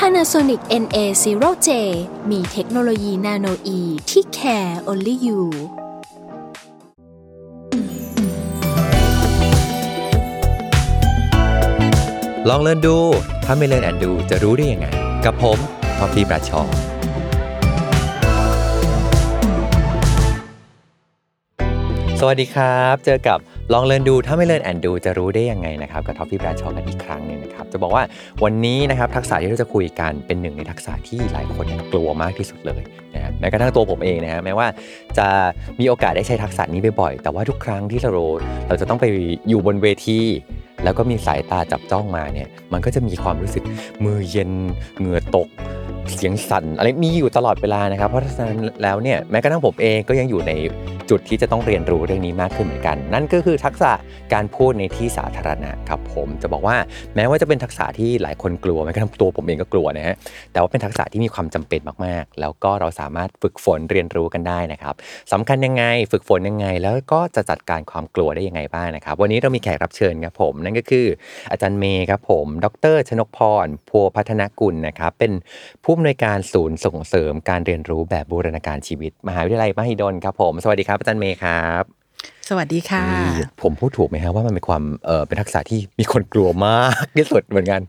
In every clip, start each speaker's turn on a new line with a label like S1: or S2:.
S1: Panasonic NA0J มีเทคโนโลยี nanoe ที่ care only you
S2: ลองเล่นดู ถ้าไม่เล่นแอนดูจะรู้ได้ยังไง กับผมท็อฟฟี่ แบรดชอว์สวัสดีครับ เจอกับ ลองเล่นดูถ้าไม่เล่นแอนดูจะรู้ได้ยังไงนะครับกับท็อฟฟี่แบรดชอกันอีกครั้งหนึงนะครับจะบอกว่าวันนี้นะครับทักษะที่เราจะคุยกันเป็นหนึ่งในทักษะที่หลายคนกลัวมากที่สุดเลยนะแม้กระทั่งตัวผมเองนะฮะแม้ว่าจะมีโอกาสได้ใช้ทักษะนี้บ่อยๆแต่ว่าทุกครั้งที่เราเราจะต้องไปอยู่บนเวที แล้วก็มีสายตาจับจ้องมาเนี่ย มันก็จะมีความรู้สึกมือเย็นเหงื่อตก เสียงสั่นอะไรมีอยู่ตลอดเวลานะครับ เพราะฉะนั้นแล้วเนี่ยแม้กระทั่งผมเองก็ยังอยู่ในจุดที่จะต้องเรียนรู้เรื่องนี้มากขึ้นเหมือนกัน นั่นก็คือทักษะการพูดในที่สาธารณะครับผมจะบอกว่าแม้ว่าจะเป็นทักษะที่หลายคนกลัวแม้กระทั่งตัวผมเองก็กลัวนะฮะแต่ว่าเป็นทักษะที่มีความจำเป็นมากๆ แล้วก็เราสามารถฝึกฝนเรียนรู้กันได้นะครับสำคัญยังไงฝึกฝนยังไง แล้วก็จะจัดการความกลัวได้ยังไงบ้างนะครับ วันนี้เรามีแขกรับเชิญครับผมนั่นก็คือ อาจารย์เมย์ครับผม ดร ชนกพรพัวพัฒนกุลนะครับ เป็นผู้อำนวยการศูนย์ส่งเสริมการเรียนรู้แบบบูรณาการชีวิต มหาวิทยาลัยมหิดลครับผม สวัสดีครับอาจารย์เมย์ครับ
S3: สวัสดีค่ะ
S2: ผมพูดถูกไหมครับว่ามันเป็นความเออเป็นทักษะที่มีคนกลัวมากที่สุดเหมือนกัน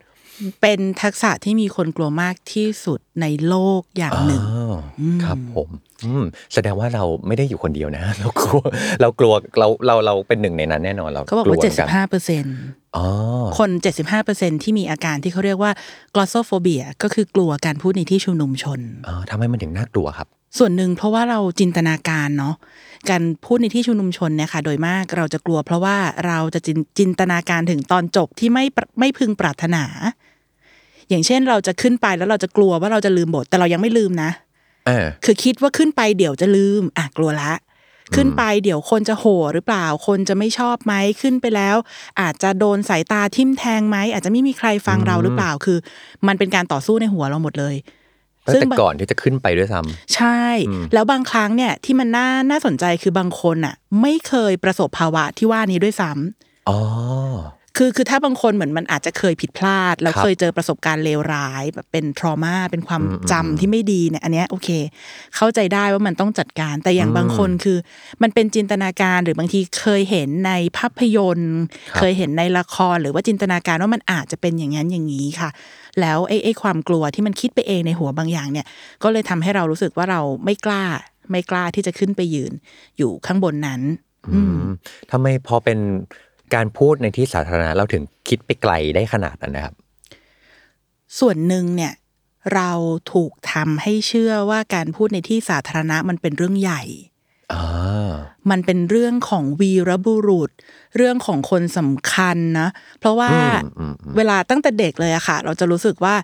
S3: เป็นทักษะที่มีคนกลัวมากที่สุดในโลกอย่างหนึ่ง
S2: อ๋ออ ครับผมอืมแสดงว่าเราไม่ได้อยู่คนเดียวนะ เรากลัวเรากลัวเราเราเราเป็นหนึ่งในนั้นแน่นอนเรา
S3: เขาบอกว่า
S2: ลัหมืนน
S3: 75เปอร์เซ็นต์
S2: อ๋อ
S3: คน75เปอร์เซ็นที่มีอาการที่เขาเรียกว่า glossophobia ก็คือกลัวการพูดในที่ชุมนุมชน
S2: อ๋อทำไมมันถึงน่ากลัวครับ
S3: ส่วนหนึ่งเพราะว่าเราจินตนาการเนาะการพูดในที่ชุมนุมชนเนี่ยค่ะโดยมากเราจะกลัว เพราะว่าเราจะจินจินตนาการถึงตอนจบที่ไม่ปรไม่พึงปรารถนา อย่างเช่นเราจะขึ้นไปแล้วเราจะกลัวว่าเราจะลืมบท แต่เรายังไม่ลืมนะ
S2: เออ
S3: คือคิดว่าขึ้นไปเดี๋ยวจะลืมอะกลัวละ ขึ้นไปเดี๋ยวคนจะโห่หรือเปล่า คนจะไม่ชอบไหมขึ้นไปแล้ว อาจจะโดนสายตาทิ่มแทงไหมอาจจะไม่มีใครฟังเราหรือเปล่าคือ มันเป็นการต่อสู้ในหัวเราหมดเลย
S2: ตั้งแต่ก่อนที่จะขึ้นไปด้วยซ้ำ
S3: ใช่ แล้วบางครั้งเนี่ยที่มันน่าน่าสนใจคือบางคนอะ ไม่เคยประสบภาวะที่ว่านี้ด้วยซ้ำ
S2: อ๋อ
S3: คือคือถ้าบางคนเหมือนมันอาจจะเคยผิดพลาด แล้ว
S2: ครับ
S3: เคยเจอประสบการณ์เลวร้ายแบบเป็นทรมาเป็นความจำที่ไม่ดีเนี่ยอันเนี้ยโอเค เข้าใจได้ว่ามันต้องจัดการ แต่อย่างบางคนคือ มันเป็นจินตนาการหรือบางทีเคยเห็นในภาพยนตร์ เคยเห็นในละครหรือว่าจินตนาการว่ามันอาจจะเป็นอย่างนั้นอย่างนี้ค่ะ แล้วไอ้ไอ้ความกลัวที่มันคิดไปเองในหัวบางอย่างเนี่ย ก็เลยทำให้เรารู้สึกว่าเราไม่กล้าไม่กล้าที่จะขึ้นไปยืน อยู่ข้างบนนั้น
S2: อืมทำไมพอเป็น การพูดในที่สาธารณะเราถึงคิดไปไกลได้ขนาดนั้นนะครับ
S3: ส่วนหนึ่งเนี่ยเราถูกทำให้เชื่อว่าการพูดในที่สาธารณะมันเป็นเรื่องใหญ่
S2: อ่า
S3: มันเป็นเรื่องของวีรบุรุษ เรื่องของคนสำคัญนะ เพราะว่าเวลาตั้งแต่เด็กเลยอะค่ะ เราจะรู้สึกว่า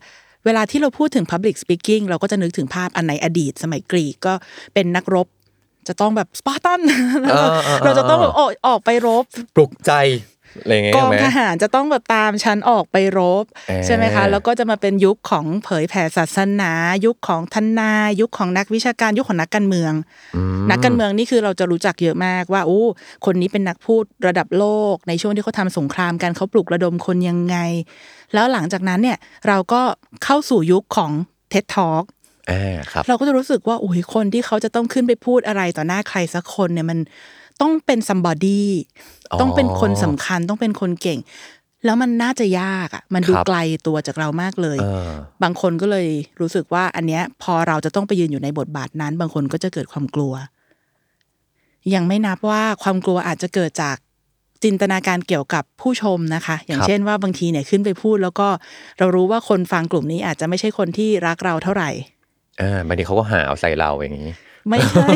S3: เวลาที่เราพูดถึง Public Speaking เราก็จะนึกถึงภาพอันในอดีต สมัยกรีกก็เป็นนักรบ จะต้องแบบสปาร์ตันเราจะต้องแบบออกออกไปรบ
S2: ปลุกใจอะไรอย่างเงี้ย
S3: กอง
S2: ไหม
S3: ทหารจะต้องแบบตามฉันออกไปรบ
S2: เออ
S3: ใช่ไหมคะแล้วก็จะมาเป็นยุคของเผยแผ่ศาสนา ยุคของทนายยุคของนักวิชาการยุคของนักการเมือง นักการเมืองนี่คือเราจะรู้จักเยอะมากว่าโอ้คนนี้เป็นนักพูดระดับโลก ในช่วงที่เขาทำสงครามกันเขาปลุกระดมคนยังไง แล้วหลังจากนั้นเนี่ยเราก็เข้าสู่ยุคของ TED Talk
S2: อ่าครับ
S3: เราก็จะรู้สึกว่าโอ้ยคนที่เขาจะต้องขึ้นไปพูดอะไรต่อหน้าใครสักคนเนี่ยมันต้องเป็น somebody
S2: อ๋อ
S3: ต้องเป็นคนสำคัญต้องเป็นคนเก่ง แล้วมันน่าจะยากอะมันดู
S2: ครับ
S3: ไกลตัวจากเรามากเลย
S2: เออ
S3: บางคนก็เลยรู้สึกว่า อันเนี้ย พอเราจะต้องไปยืนอยู่ในบทบาทนั้น บางคนก็จะเกิดความกลัว ยังไม่นับว่าความกลัวอาจจะเกิดจากจินตนาการเกี่ยวกับผู้ชมนะคะ อย่าง
S2: ครับ
S3: เช่นว่าบางทีเนี่ยขึ้นไปพูด แล้วก็เรารู้ว่าคนฟังกลุ่มนี้อาจจะไม่ใช่คนที่รักเราเท่าไหร่
S2: อ่าบางทีเขาก็หาเอาใส่เราอย่างนี้
S3: ไม่ใช่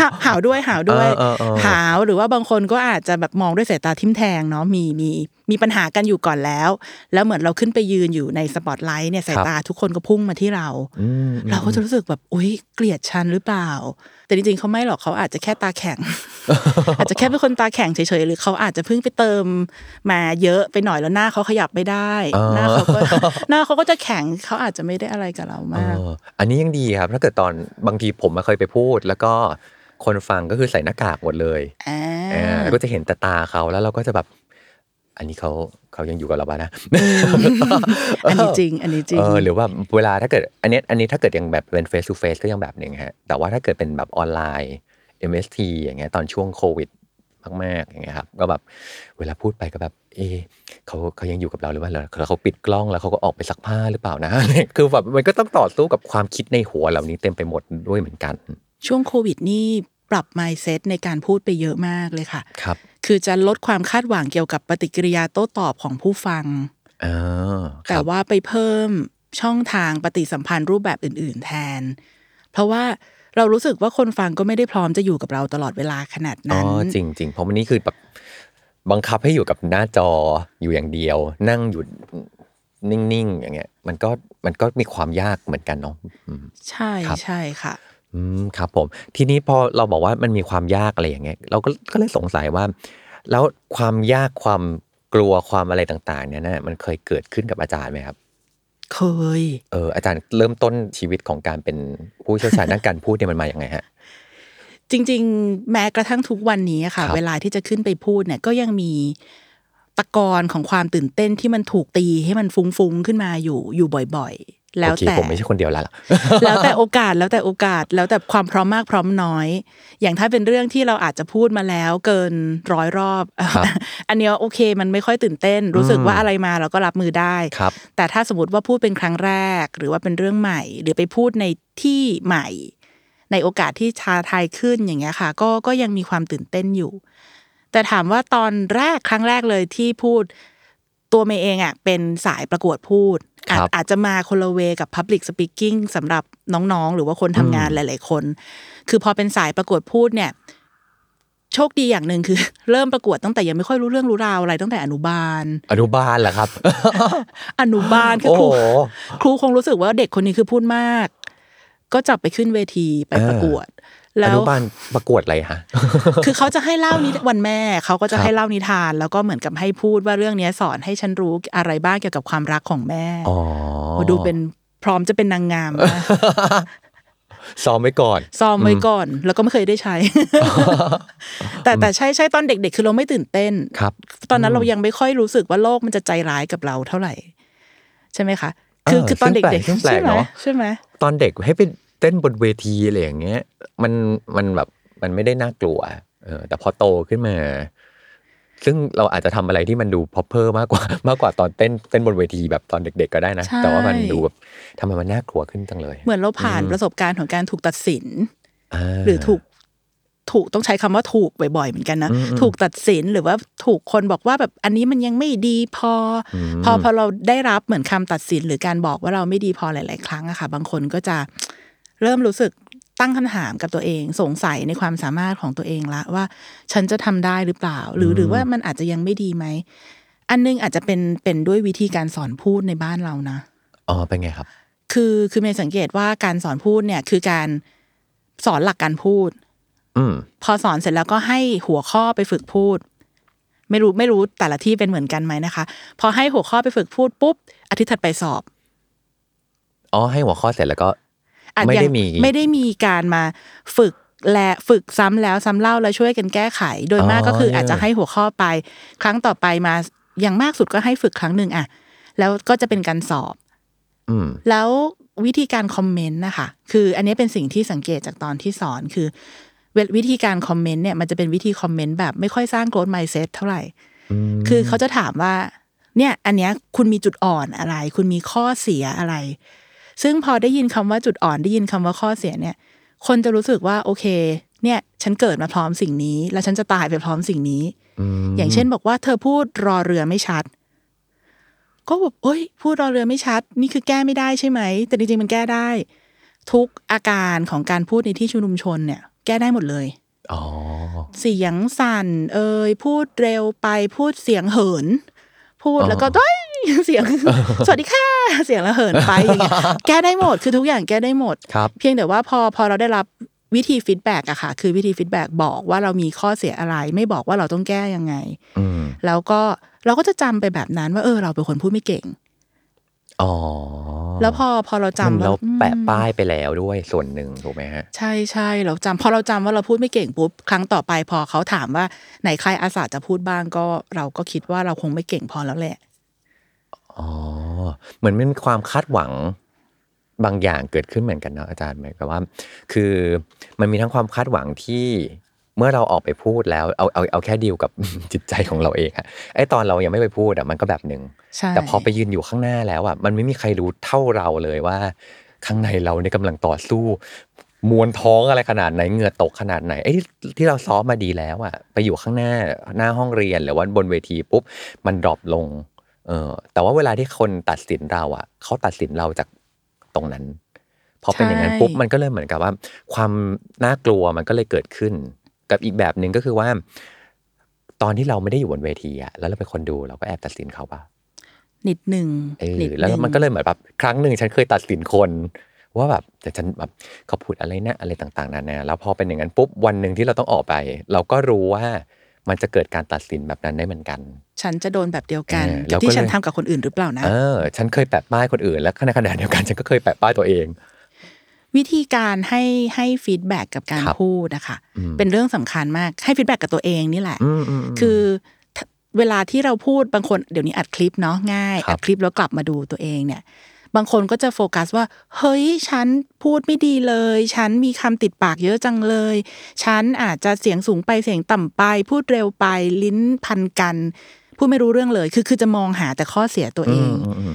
S3: หาหาวด้วยหาวด้วย
S2: เออเออเออ
S3: หาวหรือว่าบางคนก็อาจจะแบบมองด้วยสายตาทิมแทงเนาะมีมี มีปัญหากันอยู่ก่อนแล้ว แล้วเหมือนเราขึ้นไปยืนอยู่ในสปอตไลท์เนี่ยสาย
S2: ครับ
S3: ตาทุกคนก็พุ่งมาที่เรา
S2: อืม
S3: เราก็จะรู้สึกแบบอุ้ยเกลียดฉันหรือเปล่า แต่จริงๆเขาไม่หรอกเขาอาจจะแค่ตาแข็ง อาจจะแค่เป็นคนตาแข็งเฉยๆหรือเขาอาจจะเพิ่งไปเติมมาเยอะไปหน่อยแล้วหน้าเขาขยับไม่ได้
S2: อ๋อ
S3: หน้าเขาก็หน้าเขาก็จะแข็งเขาอาจจะไม่ได้อะไรกับเรามาก
S2: เอออันนี้ยังดีครับถ้าเกิดตอนบางทีผมมาเคยไปพูด แล้วก็คนฟังก็คือใส่หน้ากากหมดเลย
S3: อ่า
S2: เออแล้วก็จะเห็นแต่ตาเขาแล้วเราก็จะแบบ อันนี้เขาเขายังอยู่กับเราบ้านะ
S3: อันนี้จริง อันนี้จริง
S2: เออหรือว่าเวลาถ้าเกิดอันเนี้ยอันนี้ถ้าเกิดยังแบบเป็น face to face ก็ยังแบบหนึ่งฮะ แต่ว่าถ้าเกิดเป็นแบบออนไลน์ MST อย่างเงี้ยตอนช่วงโควิดมากๆอย่างเงี้ยครับก็แบบเวลาพูดไปก็แบบเอะเขาเขายังอยู่กับเราหรือว่าแล้วเขาปิดกล้องแล้วเขาก็ออกไปซักผ้าหรือเปล่านะคือแบบมันก็ต้องต่อสู้กับความคิดในหัวเหล่านี้เต็มไปหมดด้วยเหมือนกัน
S3: ช่วงโควิดนี่ปรับ mindset ในการพูดไปเยอะมากเลยค่ะ
S2: ครับ
S3: คือจะลดความคาดหวังเกี่ยวกับปฏิกิริยาโต้ตอบของผู้ฟัง
S2: อ่าค
S3: แต่
S2: รับ
S3: ว่าไปเพิ่มช่องทางปฏิสัมพันธ์รูปแบบอื่น ๆ แทน เพราะว่าเรารู้สึกว่าคนฟังก็ไม่ได้พร้อมจะอยู่กับเราตลอดเวลาขนาด
S2: อ๋อ
S3: นั้น
S2: จริงจริงๆเพราะวันนี้คือแบบบังคับให้อยู่กับหน้าจออยู่อย่างเดียว นั่งอยู่นิ่ง ๆ อย่างเงี้ย มันก็มันก็มีความยากเหมือนกันเนาะอืม
S3: ใช่
S2: ครับ
S3: ใช่ค่ะ
S2: อืมครับผม ทีนี้พอเราบอกว่ามันมีความยากอะไรอย่างเงี้ยเราก็ก็เลยสงสัยว่า แล้วความยากความกลัวความอะไรต่างๆ เนี่ยนะมันเคยเกิดขึ้นกับอาจารย์ไหมครับ
S3: เคย
S2: เอออาจารย์เริ่มต้นชีวิตของการเป็นผู้เชี่ยวชาญด้านการพูดเนี่ยมันมาอย่างไงฮะ
S3: จริง ๆ แม้กระทั่งทุกวันนี้ค่ะ
S2: ครับ
S3: เวลาที่จะขึ้นไปพูดเนี่ย ก็ยังมีตะกอนของความตื่นเต้นที่มันถูกตีให้มันฟุ้งๆขึ้นมาอยู่อยู่บ่อย ๆ แล้ว
S2: โอเค
S3: แต่
S2: ผมไม่ใช่คนเดียวแล้วล่ะ
S3: แล้วแต่โอกาสแล้วแต่โอกาสแล้วแต่ความพร้อมมากพร้อมน้อย อย่างถ้าเป็นเรื่องที่เราอาจจะพูดมาแล้วเกินร้อยรอบ
S2: ครับ
S3: อันเนี้ยโอเค มันไม่ค่อยตื่นเต้น รู้สึกว่าอะไรมาเราก็รับมือได้
S2: ครับ
S3: แต่ถ้าสมมติว่าพูดเป็นครั้งแรก หรือว่าเป็นเรื่องใหม่ หรือไปพูดในที่ใหม่ ในโอกาสที่ชาไทยขึ้นอย่างเงี้ยค่ะ ก็ก็ยังมีความตื่นเต้นอยู่ แต่ถามว่าตอนแรกครั้งแรกเลยที่พูดตัวเมย์เองอะเป็นสายประกวดพูด อาจ
S2: ครับ
S3: อาจจะมาคนละเวกับ Public Speaking สำหรับน้องๆ หรือว่าคนทำงานหลาย ๆ คน คือพอเป็นสายประกวดพูดเนี่ยโชคดีอย่างหนึ่งคือ เริ่มประกวดตั้งแต่ยังไม่ค่อยรู้เรื่องรู้ราวอะไรตั้งแต่อนุบาล
S2: อนุบาลเหรอครับ
S3: อนุบาลคือ
S2: โอ้
S3: ครู
S2: โห
S3: ครูคงรู้สึกว่าเด็กคนนี้คือพูดมาก ก็จับไปขึ้นเวทีไปประกวด
S2: อ
S3: แล้ว
S2: นุบาลประกวดอะไรฮะ
S3: คือเขาจะให้เล่านิวันแม่เขาก็จะ
S2: ครับ
S3: ให้เล่านิทาน แล้วก็เหมือนกับให้พูดว่าเรื่องเนี้ยสอนให้ฉันรู้อะไรบ้างเกี่ยวกับความรักของแม่
S2: อ๋อ
S3: โอ้ดูเป็นพร้อมจะเป็นนางงามมาก
S2: ซ้อมไว้ก่อน
S3: ซ้อมไว้ก่อน แล้วก็ไม่เคยได้ใช้ แต่แต่ใช่ใช่ตอนเด็ก ๆ คือเราไม่ตื่นเต้น
S2: ครับ
S3: ตอนนั้นเรายังไม่ค่อยรู้สึกว่าโลกมันจะใจร้ายกับเราเท่าไหร่ ใช่ไหมคะ คือ
S2: เออ
S3: คือตอน
S2: ซึ่งแปลก
S3: เด็ก
S2: ซึ่ง
S3: ๆ
S2: แปล
S3: ใช่
S2: ก
S3: ไหม
S2: เนอะ
S3: ใช่ไหม
S2: ตอนเด็กให้ไป เต้นบนเวทีอะไรอย่างเงี้ย มันมันแบบมันไม่ได้น่ากลัว เออ แต่พอโตขึ้นมา ซึ่งเราอาจจะทำอะไรที่มันดูพอเพอร์มากกว่ามากกว่าตอนเต้นเต้นบนเวทีแบบตอนเด็ก ๆ ก็ได้นะ
S3: ใช่
S2: แต่ว่ามันดูแบบทำไมมันน่ากลัวขึ้นจังเลย
S3: เหมือนเราผ่านประสบการณ์ของการถูกตัดสินาหรือถูกถูกต้องใช้คำว่าถูกบ่อยๆเหมือนกันนะ
S2: อืมอืม
S3: ถูกตัดสินหรือว่าถูกคนบอกว่าแบบอันนี้มันยังไม่ดีพออ
S2: ม
S3: พอพอเราได้รับเหมือนคำตัดสิน หรือการบอกว่าเราไม่ดีพอหลาย ๆ ครั้งอะค่ะ บางคนก็จะ เริ่มรู้สึกตั้งคำถามกับตัวเอง สงสัยในความสามารถของตัวเองละว่า ฉันจะทำได้หรือเปล่า หรือหรือว่ามันอาจจะยังไม่ดีไหม อันนึงอาจจะเป็นเป็นด้วยวิธีการสอนพูดในบ้านเรานะ
S2: อ๋อเป็นไงครับ
S3: คือคือเมย์สังเกตว่าการสอนพูดเนี่ยคือการสอนหลักการพูด
S2: อืม
S3: พอสอนเสร็จแล้วก็ให้หัวข้อไปฝึกพูด ไม่รู้ไม่รู้แต่ละที่เป็นเหมือนกันไหมนะคะ พอให้หัวข้อไปฝึกพูดปุ๊บอาทิตย์ถัดไปสอบ
S2: อ๋อให้หัวข้อเสร็จแล้วก็
S3: อาจ
S2: ไม่ได้
S3: ยัง
S2: มี
S3: ไม่ได้มีการมาฝึกและฝึกซ้ำแล้วซ้ำเล่าแล้วช่วยกันแก้ไข โดยมากก็คืออาจจะให้หัวข้อไป ครั้งต่อไปมาอย่างมากสุดก็ให้ฝึกครั้งหนึ่งอะ แล้วก็จะเป็นการสอบ
S2: อืม
S3: แล้ววิธีการคอมเมนต์นะคะคืออันนี้เป็นสิ่งที่สังเกตจากตอนที่สอนคือเววิธีการคอมเมนต์เนี่ยมันจะเป็นวิธีคอมเมนต์แบบไม่ค่อยสร้าง growth mindset เท่าไหร่ คือเขาจะถามว่า เนี่ย อันเนี้ยคุณมีจุดอ่อนอะไร คุณมีข้อเสียอะไร ซึ่งพอได้ยินคำว่าจุดอ่อนได้ยินคำว่าข้อเสียเนี่ย คนจะรู้สึกว่าโอเค เนี่ย ฉันเกิดมาพร้อมสิ่งนี้ แล้วฉันจะตายไปพร้อมสิ่งนี้ อย่างเช่นบอกว่าเธอพูดรอเรือไม่ชัด ก็แบบเอ้ยพูดรอเรือไม่ชัด นี่คือแก้ไม่ได้ใช่ไหม แต่จริงๆมันแก้ได้ ทุกอาการของการพูดในที่ชุมนุมชนเนี่ย แก้ได้หมดเลย
S2: อ๋อ
S3: เสียงสั่น เอ่ยพูดเร็วไปพูดเสียงเหิน พูดแล้วก็ด้ย เสียงสวัสดีค่ะเสียงแล้วเหินไปอย่างเงี้ยแก้ได้หมดคือทุกอย่างแก้ได้หมด
S2: ครับ
S3: เพียงแต่ว่าพอพอเราได้รับวิธี feedback อะค่ะ คือวิธี feedback บอกว่าเรามีข้อเสียอะไร ไม่บอกว่าเราต้องแก้ยังไง
S2: อืม
S3: แล้วก็เราก็จะจำไปแบบนั้นว่า เออ เราเป็นคนพูดไม่เก่ง
S2: อ๋อ
S3: แล้วพอพอเราจำ
S2: มันเรา
S3: อืม
S2: แปะป้ายไปแล้วด้วยส่วนหนึ่งถูกไหมฮะ
S3: ใช่ใช่เราจำพอเราจำว่าเราพูดไม่เก่งปุ๊บครั้งต่อไปพอเขาถามว่าไหนใครอาสาจะพูดบ้างก็ เราก็คิดว่าเราคงไม่เก่งพอแล้วแหละ
S2: อ๋อ เหมือนมันมีความคาดหวังบางอย่างเกิดขึ้นเหมือนกันเนาะอาจารย์หมายความว่า คือมันมีทั้งความคาดหวังที่เมื่อเราออกไปพูดแล้วเอาเอาเอาแค่ดีลกับจิตใจของเราเองอะไอตอนเรายังไม่ไปพูดอะมันก็แบบหนึ่ง
S3: ใช่
S2: แต่พอไปยืนอยู่ข้างหน้าแล้วอะมันไม่มีใครรู้เท่าเราเลยว่า ข้างในเราเนี่ยกำลังต่อสู้ มวนท้องอะไรขนาดไหนเหงื่อตกขนาดไหนไอ้ที่ที่เราซ้อมมาดีแล้วอะไปอยู่ข้างหน้าหน้าห้องเรียนหรือว่าบนเวทีปุ๊บมัน drop ลง เออแต่ว่าเวลาที่คนตัดสินเราอะเขาตัดสินเราจากตรงนั้นพอเป็นอย่างนั้นปุ๊บมันก็เลยเหมือนกับว่า ความน่ากลัวมันก็เลยเกิดขึ้น กับอีกแบบหนึ่งก็คือว่า ตอนที่เราไม่ได้อยู่บนเวทีอะแล้วเราเป็นคนดูเราก็แอบตัดสินเขาปะ
S3: นิดหนึ่ง
S2: เออ
S3: นิดหง
S2: แล้วมันก็เลยเหมือนแบบครั้งหนึ่งฉันเคยตัดสินคน ว่าแบบแต่ฉันแบบเขาพูดอะไรนะอะไรต่าง ๆนานาแล้วพอเป็นอย่างนั้นปุ๊บวันหนึ่งที่เราต้องออกไป เราก็รู้ว่า มันจะเกิดการตัดสินแบบนั้นได้เหมือนกัน
S3: ฉันจะโดนแบบเดียวกัน
S2: เออ
S3: กับที่
S2: เราก็เลย
S3: ฉันทำกับคนอื่นหรือเปล่านะ
S2: เออ ฉันเคยแปะป้ายคนอื่น แล้วในขณะเดียวกันฉันก็เคยแปะป้ายตัวเอง
S3: วิธีการให้ให้ feedback กับการ
S2: ครับ
S3: พูดนะคะ
S2: อืม
S3: เป็นเรื่องสำคัญมากให้ feedback กับตัวเองนี่แหละ
S2: อืมอืมม
S3: คือถ้าเวลาที่เราพูดบางคนเดี๋ยวนี้อัดคลิปเนาะง่าย
S2: ครับ
S3: อัดคลิปแล้วกลับมาดูตัวเองเนี่ย บางคนก็จะโฟกัสว่า เฮ้ย ฉันพูดไม่ดีเลย ฉันมีคำติดปากเยอะจังเลย ฉันอาจจะเสียงสูงไปเสียงต่ำไป พูดเร็วไปลิ้นพันกัน พูดไม่รู้เรื่องเลย คือคือจะมองหาแต่ข้อเสียตัวเอง
S2: มอืมอืม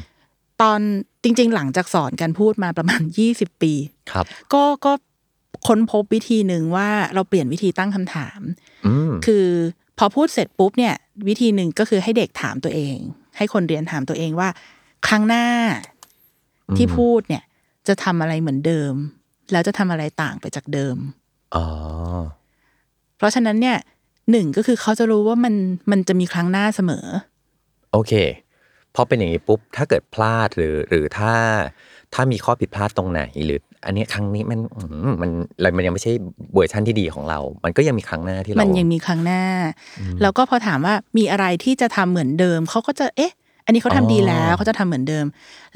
S3: ตอนจริง ๆ หลังจากสอนการพูดมาประมาณ20ปี
S2: ครับ
S3: ก็ก็ค้นพบวิธีหนึ่งว่าเราเปลี่ยนวิธีตั้งคำถาม
S2: อืม
S3: คือพอพูดเสร็จปุ๊บเนี่ย วิธีหนึ่งก็คือให้เด็กถามตัวเอง ให้คนเรียนถามตัวเองว่า ครั้งหน้า ที่พูดเนี่ยจะทำอะไรเหมือนเดิม แล้วจะทำอะไรต่างไปจากเดิม
S2: อ๋อ
S3: เพราะฉะนั้นเนี่ยหนึ่งก็คือเขาจะรู้ว่ามันมันจะมีครั้งหน้าเสมอ
S2: โอเคพอเป็นอย่างนี้ปุ๊บถ้าเกิดพลาดหรือ หรือถ้าถ้ามีข้อผิดพลาดตรงไหนหรือ อันเนี้ยครั้งนี้มันอืมมันอะไรมันยังไม่ใช่เวอร์ชันที่ดีของเรา มันก็ยังมีครั้งหน้าที่เรา
S3: มันยังมีครั้งหน้า แล้วก็พอถามว่ามีอะไรที่จะทำเหมือนเดิมเขาก็จะเอ๊ะ อันนี้เขาทำดีแล้วเขาจะทำเหมือนเดิม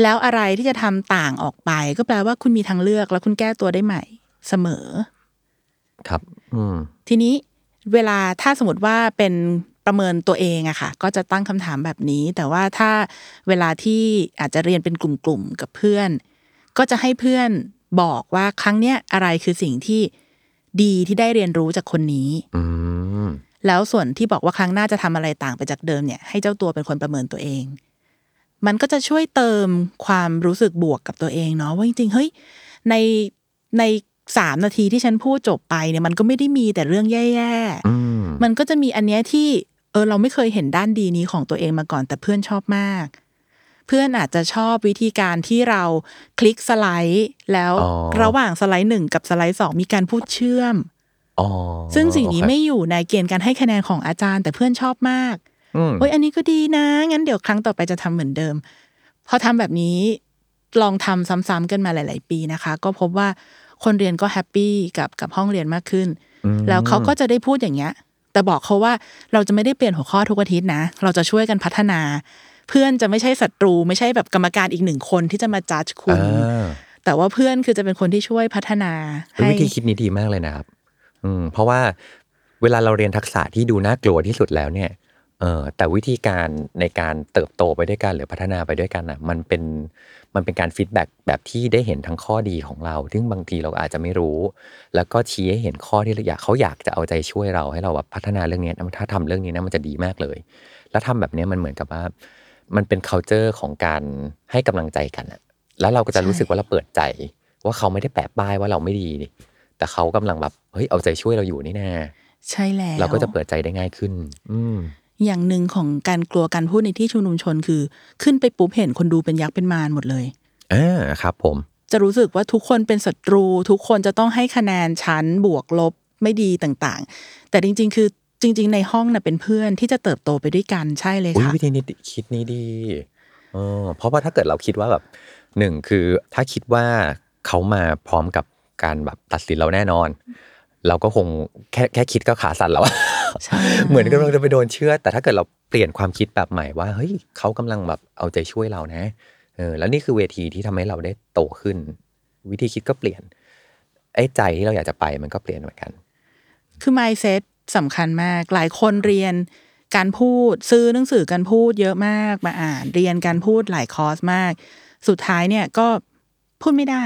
S3: แล้วอะไรที่จะทำต่างออกไป ก็แปลว่าคุณมีทางเลือกแล้วคุณแก้ตัวได้ใหม่เสมอ
S2: ครับ อืม
S3: ทีนี้เวลาถ้าสมมติว่าเป็นประเมินตัวเองอะค่ะ ก็จะตั้งคำถามแบบนี้ แต่ว่าถ้าเวลาที่อาจจะเรียนเป็นกลุ่มๆกับเพื่อน ก็จะให้เพื่อนบอกว่าครั้งเนี้ยอะไรคือสิ่งที่ดีที่ได้เรียนรู้จากคนนี้
S2: อืม
S3: แล้วส่วนที่บอกว่าครั้งหน้าจะทำอะไรต่างไปจากเดิมเนี่ย ให้เจ้าตัวเป็นคนประเมินตัวเอง มันก็จะช่วยเติมความรู้สึกบวกกับตัวเองเนาะว่าจริงๆเฮ้ยในในสามนาทีที่ฉันพูดจบไปเนี่ยมันก็ไม่ได้มีแต่เรื่องแย่
S2: อืม
S3: ๆมันก็จะมีอันเนี้ยที่เออเราไม่เคยเห็นด้านดีนี้ของตัวเองมาก่อนแต่เพื่อนชอบมาก เพื่อนอาจจะชอบวิธีการที่เราคลิกสไลด์ แล้ว
S2: อ๋อ
S3: ระหว่างสไลด์หนึ่งกับสไลด์สองมีการพูดเชื่อม
S2: อ๋อ
S3: ซึ่งสิ่งนี้
S2: โอเค
S3: ไม่อยู่ในเกณฑ์การให้คะแนนของอาจารย์ แต่เพื่อนชอบมาก
S2: อืม
S3: เฮ้ยอันนี้ก็ดีนะ งั้นเดี๋ยวครั้งต่อไปจะทำเหมือนเดิม พอทำแบบนี้ลองทำซ้ำๆกันมาหลาย ๆ ปีนะคะ ก็พบว่าคนเรียนก็แฮปปี้กับกับห้องเรียนมากขึ้น แล้วเขาก็จะได้พูดอย่างเงี้ย แต่บอกเขาว่าเราจะไม่ได้เปลี่ยนหัวข้อทุกอาทิตย์นะ เราจะช่วยกันพัฒนา เพื่อนจะไม่ใช่ศัตรู ไม่ใช่แบบกรรมการอีกหนึ่งคนที่จะมาจัดคุณ
S2: อ่า
S3: แต่ว่าเพื่อนคือจะเป็นคนที่ช่วยพัฒนา
S2: เป็น
S3: ให้
S2: วิธีคิดนี้ดีมากเลยนะครับ อืมเพราะว่าเวลาเราเรียนทักษะที่ดูน่ากลัวที่สุดแล้วเนี่ยเออแต่วิธีการในการเติบโตไปด้วยกันหรือพัฒนาไปด้วยกันอะ มันเป็นมันเป็นการฟีดแบ็กแบบที่ได้เห็นทั้งข้อดีของเรา ซึ่งบางทีเราอาจจะไม่รู้ แล้วก็ชี้ให้เห็นข้อที่เราอยากเขาอยากจะเอาใจช่วยเราให้เราแบบพัฒนาเรื่องนี้นะถ้าทำเรื่องนี้นะมันจะดีมากเลย แล้วทำแบบเนี้ยมันเหมือนกับว่า มันเป็น culture ของการให้กำลังใจกันอะแล้วเราก็จะรู้สึกว่าเราเปิดใจ ว่าเขาไม่ได้แปะป้ายว่าเราไม่ดีนี่ แต่เขากำลังแบบเฮ้ยเอาใจช่วยเราอยู่นี่แน่
S3: ใช่แล้ว
S2: เราก็จะเปิดใจได้ง่ายขึ้น อืม
S3: อย่างหนึ่งของการกลัวการพูดในที่ชุมนุมชนคือ ขึ้นไปปุ๊บเห็นคนดูเป็นยักษ์เป็นมารหมดเลย
S2: อ่าครับ ผม
S3: จะรู้สึกว่าทุกคนเป็นศัตรู ทุกคนจะต้องให้คะแนนชั้นบวกลบไม่ดีต่างๆ แต่จริง ๆ คือจริง ๆ ในห้องน่ะเป็นเพื่อนที่จะเติบโตไปด้วยกันใช่เลย
S2: อุ้ย
S3: ค่ะ
S2: วิธีนี้คิดนี้ดีเออเพราะว่าถ้าเกิดเราคิดว่าแบบหนึ่งคือถ้าคิดว่าเขามาพร้อมกับ การแบบตัดสินเราแน่นอน เราก็คงแค่แค่คิดก็ขาสั่นแล้วอะ
S3: ใช่
S2: เหมือนกำลังจะไปโดนเชื่อดแต่ถ้าเกิดเราเปลี่ยนความคิดแบบใหม่ว่าเฮ้ยเขากำลังแบบเอาใจช่วยเรานะเออแล้วนี่คือเวทีที่ทำให้เราได้โตขึ้น วิธีคิดก็เปลี่ยนไอ้ใจที่เราอยากจะไปมันก็เปลี่ยนเหมือนกัน
S3: คือ mindset สำคัญมาก หลายคนเรียนการพูดซื้อหนังสือการพูดเยอะมากมาอ่าน เรียนการพูดหลายคอร์สมาก สุดท้ายเนี่ยก็พูดไม่ได้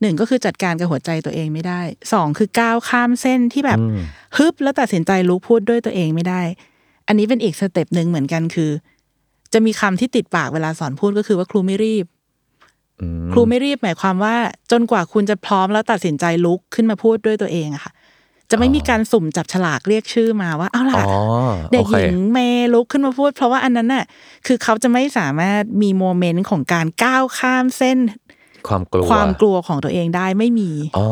S3: หนึ่งก็คือจัดการกับหัวใจตัวเองไม่ได้สองคือก้าวข้ามเส้นที่แบบ
S2: อืม
S3: ฮึบแล้วตัดสินใจลุกพูดด้วยตัวเองไม่ได้ อันนี้เป็นอีกสเต็ปหนึ่งเหมือนกันคือ จะมีคำที่ติดปากเวลาสอนพูดก็คือว่าครูไม่รีบ
S2: อืม
S3: ครูไม่รีบหมายความว่า จนกว่าคุณจะพร้อมแล้วตัดสินใจลุกขึ้นมาพูดด้วยตัวเองอะค่ะ จะไม่มีการสุ่มจับฉลากเรียกชื่อมาว่าเอาล่ะ
S2: อ๋อ
S3: เด็ก
S2: โอ
S3: ห
S2: เค
S3: ญิงเมย์ลุกขึ้นมาพูด เพราะว่าอันนั้นน่ะคือเขาจะไม่สามารถมีโมเมนต์ของการก้าวข้ามเส้น
S2: ความกลัว
S3: ความกลัวของตัวเองได้ไม่มี
S2: อ๋อ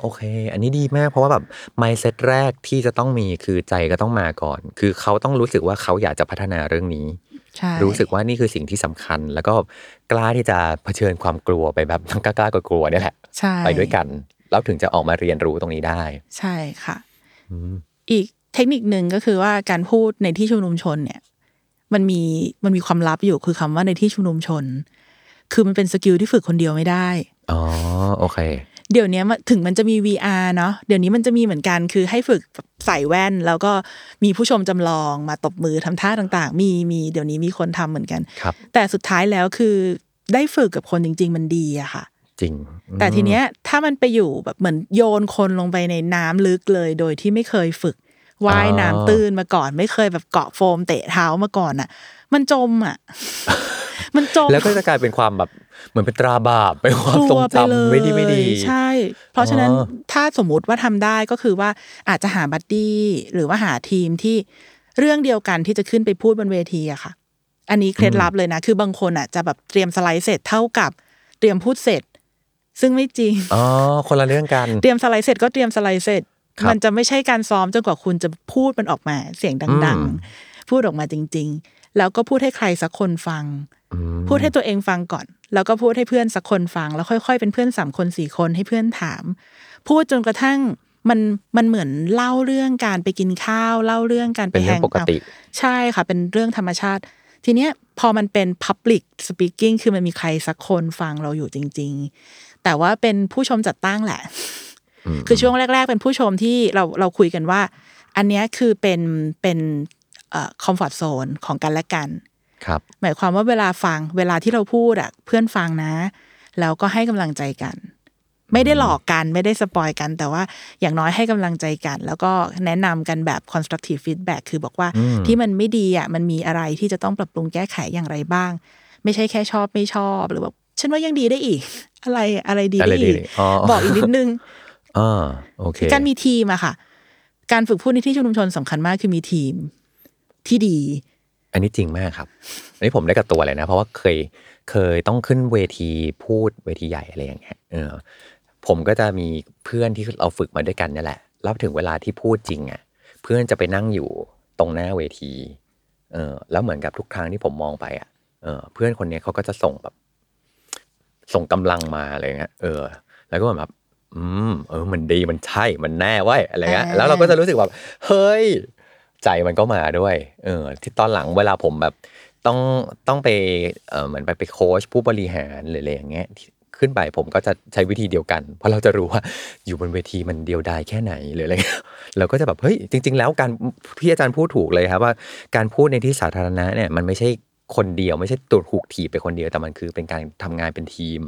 S2: โอเค อันนี้ดีมาก เพราะว่าแบบ mindset แรกที่จะต้องมีคือใจก็ต้องมาก่อน คือเขาต้องรู้สึกว่าเขาอยากจะพัฒนาเรื่องนี้
S3: ใช่
S2: รู้สึกว่านี่คือสิ่งที่สำคัญ แล้วก็กล้าที่จะเผชิญความกลัวไปแบบทั้งกล้าๆกลัวๆเนี่ยแหละ
S3: ใช่
S2: ไปด้วยกัน แล้วถึงจะออกมาเรียนรู้ตรงนี้ได้
S3: ใช่ค่ะ
S2: อืม
S3: อีกเทคนิคหนึ่งก็คือว่าการพูดในที่ชุมนุมชนเนี่ย มันมีมันมีความลับอยู่คือคำว่าในที่ชุมนุมชน คือมันเป็นสกิลที่ฝึกคนเดียวไม่ได้
S2: อ๋อ โอเค
S3: เดี๋ยวนี้มันถึงมันจะมี VR เนาะเดี๋ยวนี้มันจะมีเหมือนกันคือให้ฝึกใส่แว่น แล้วก็มีผู้ชมจำลองมาตบมือทำท่าต่างๆ มีมีเดี๋ยวนี้มีคนทำเหมือนกัน
S2: ครับ
S3: แต่สุดท้ายแล้วคือได้ฝึกกับคนจริง ๆ มันดีอะค่ะ
S2: จริง
S3: แต่ทีเนี้ยถ้ามันไปอยู่แบบเหมือนโยนคนลงไปในน้ำลึกเลย โดยที่ไม่เคยฝึกว่ายน้ำตื้นมาก่อน ไม่เคยแบบเกาะโฟมเตะเท้ามาก่อนอะมันจมอะ มันจม
S2: แล้วก็จะกลายเป็นความแบบเหมือนเป็นตราบาปเป็นความทรง
S3: กลัวปเลย
S2: จำไม่ดีไม่ดี
S3: ใช่ เพราะฉะนั้น
S2: อ๋อ
S3: ถ้าสมมุติว่าทำได้ก็คือว่าอาจจะหาบัดดี้หรือว่าหาทีมที่เรื่องเดียวกันที่จะขึ้นไปพูดบนเวทีอะค่ะ อันนี้เคล็ดลับเลยนะ คือบางคนอะจะแบบเตรียมสไลด์เสร็จเท่ากับเตรียมพูดเสร็จ ซึ่งไม่จริง
S2: อ๋อคนละเรื่องกัน
S3: เตรียมสไลด์เสร็จก็เตรียมสไลด์เสร็จ
S2: ครับ
S3: มันจะไม่ใช่การซ้อมจนกว่าคุณจะพูดมันออกมาเสียงดัง
S2: อืม
S3: ๆพูดออกมาจริงๆ แล้วก็พูดให้ใครสักคนฟัง
S2: อืม
S3: พูดให้ตัวเองฟังก่อน แล้วก็พูดให้เพื่อนสักคนฟัง แล้วค่อยๆ เป็นเพื่อนสามคนสี่คนให้เพื่อนถาม พูดจนกระทั่งมันมันเหมือนเล่าเรื่องการไปกินข้าว เล่าเรื่องการไป
S2: เป็น
S3: แฮ
S2: เรื่อง
S3: ง
S2: ปกติ
S3: เอาท์ใช่ค่ะ เป็นเรื่องธรรมชาติ ทีเนี้ยพอมันเป็น Public Speaking คือมันมีใครสักคนฟังเราอยู่จริง ๆ แต่ว่าเป็นผู้ชมจัดตั้งแหละ คือช่วงแรก ๆ เป็นผู้ชมที่เราเราคุยกันว่า อันเนี้ยคือเป็นเป็นเอ่อ คอมฟอร์ทโซนของกันและกัน
S2: ครับ
S3: หมายความว่าเวลาฟังเวลาที่เราพูดอะเพื่อนฟังนะ แล้วก็ให้กำลังใจกัน ไม่ได้หลอกกันไม่ได้สปอยกัน แต่ว่าอย่างน้อยให้กำลังใจกัน แล้วก็แนะนำกันแบบ constructive feedback คือบอกว่า
S2: อืม
S3: ที่มันไม่ดีอะมันมีอะไรที่จะต้องปรับปรุงแก้ไขอย่างไรบ้าง ไม่ใช่แค่ชอบไม่ชอบหรือแบบฉันว่ายังดีได้อีก อะไรอะไรดี
S2: อะไร
S3: ได้
S2: ดี
S3: อีก
S2: อ๋อ
S3: บอกอีกนิดนึง
S2: อ่าโอเค
S3: การมีทีมอะค่ะ การฝึกพูดในที่ชุมชนสำคัญมากคือมีทีม ที่ดี
S2: อันนี้จริงมากครับ อันนี้ผมได้กับตัวเลยนะ เพราะว่าเคยเคยต้องขึ้นเวทีพูดเวทีใหญ่อะไรอย่างเงี้ยเออผมก็จะมีเพื่อนที่เราฝึกมาด้วยกันเนี่ยแหละแล้วถึงเวลาที่พูดจริงอะ เพื่อนจะไปนั่งอยู่ตรงหน้าเวทีเออแล้วเหมือนกับทุกครั้งที่ผมมองไปอะเออเพื่อนคนเนี้ยเขาก็จะส่งแบบ ส่งกำลังมาอะไรเงี้ยเออ แล้วก็แบบอืมเออ มันดีมันใช่มันแน่เว้ยอะไรเงี้ย
S3: อ่า
S2: แล้วเราก็จะรู้สึกแบบเฮ้ย ใจมันก็มาด้วย เออ ที่ตอนหลังเวลาผมแบบต้องต้องไปเออเหมือนไปไปโค้ชผู้บริหารหรืออะไรอย่างเงี้ยขึ้นไปผมก็จะใช้วิธีเดียวกัน เพราะเราจะรู้ว่าอยู่บนเวทีมันเดียวดายแค่ไหนหรืออะไรเงี้ยเราก็จะแบบเฮ้ยจริง ๆ แล้วการพี่อาจารย์พูดถูกเลยครับว่าการพูดในที่สาธารณะเนี่ยมันไม่ใช่คนเดียวไม่ใช่ตัวถูกถีบไปคนเดียวแต่มันคือเป็นการทำงานเป็นทีม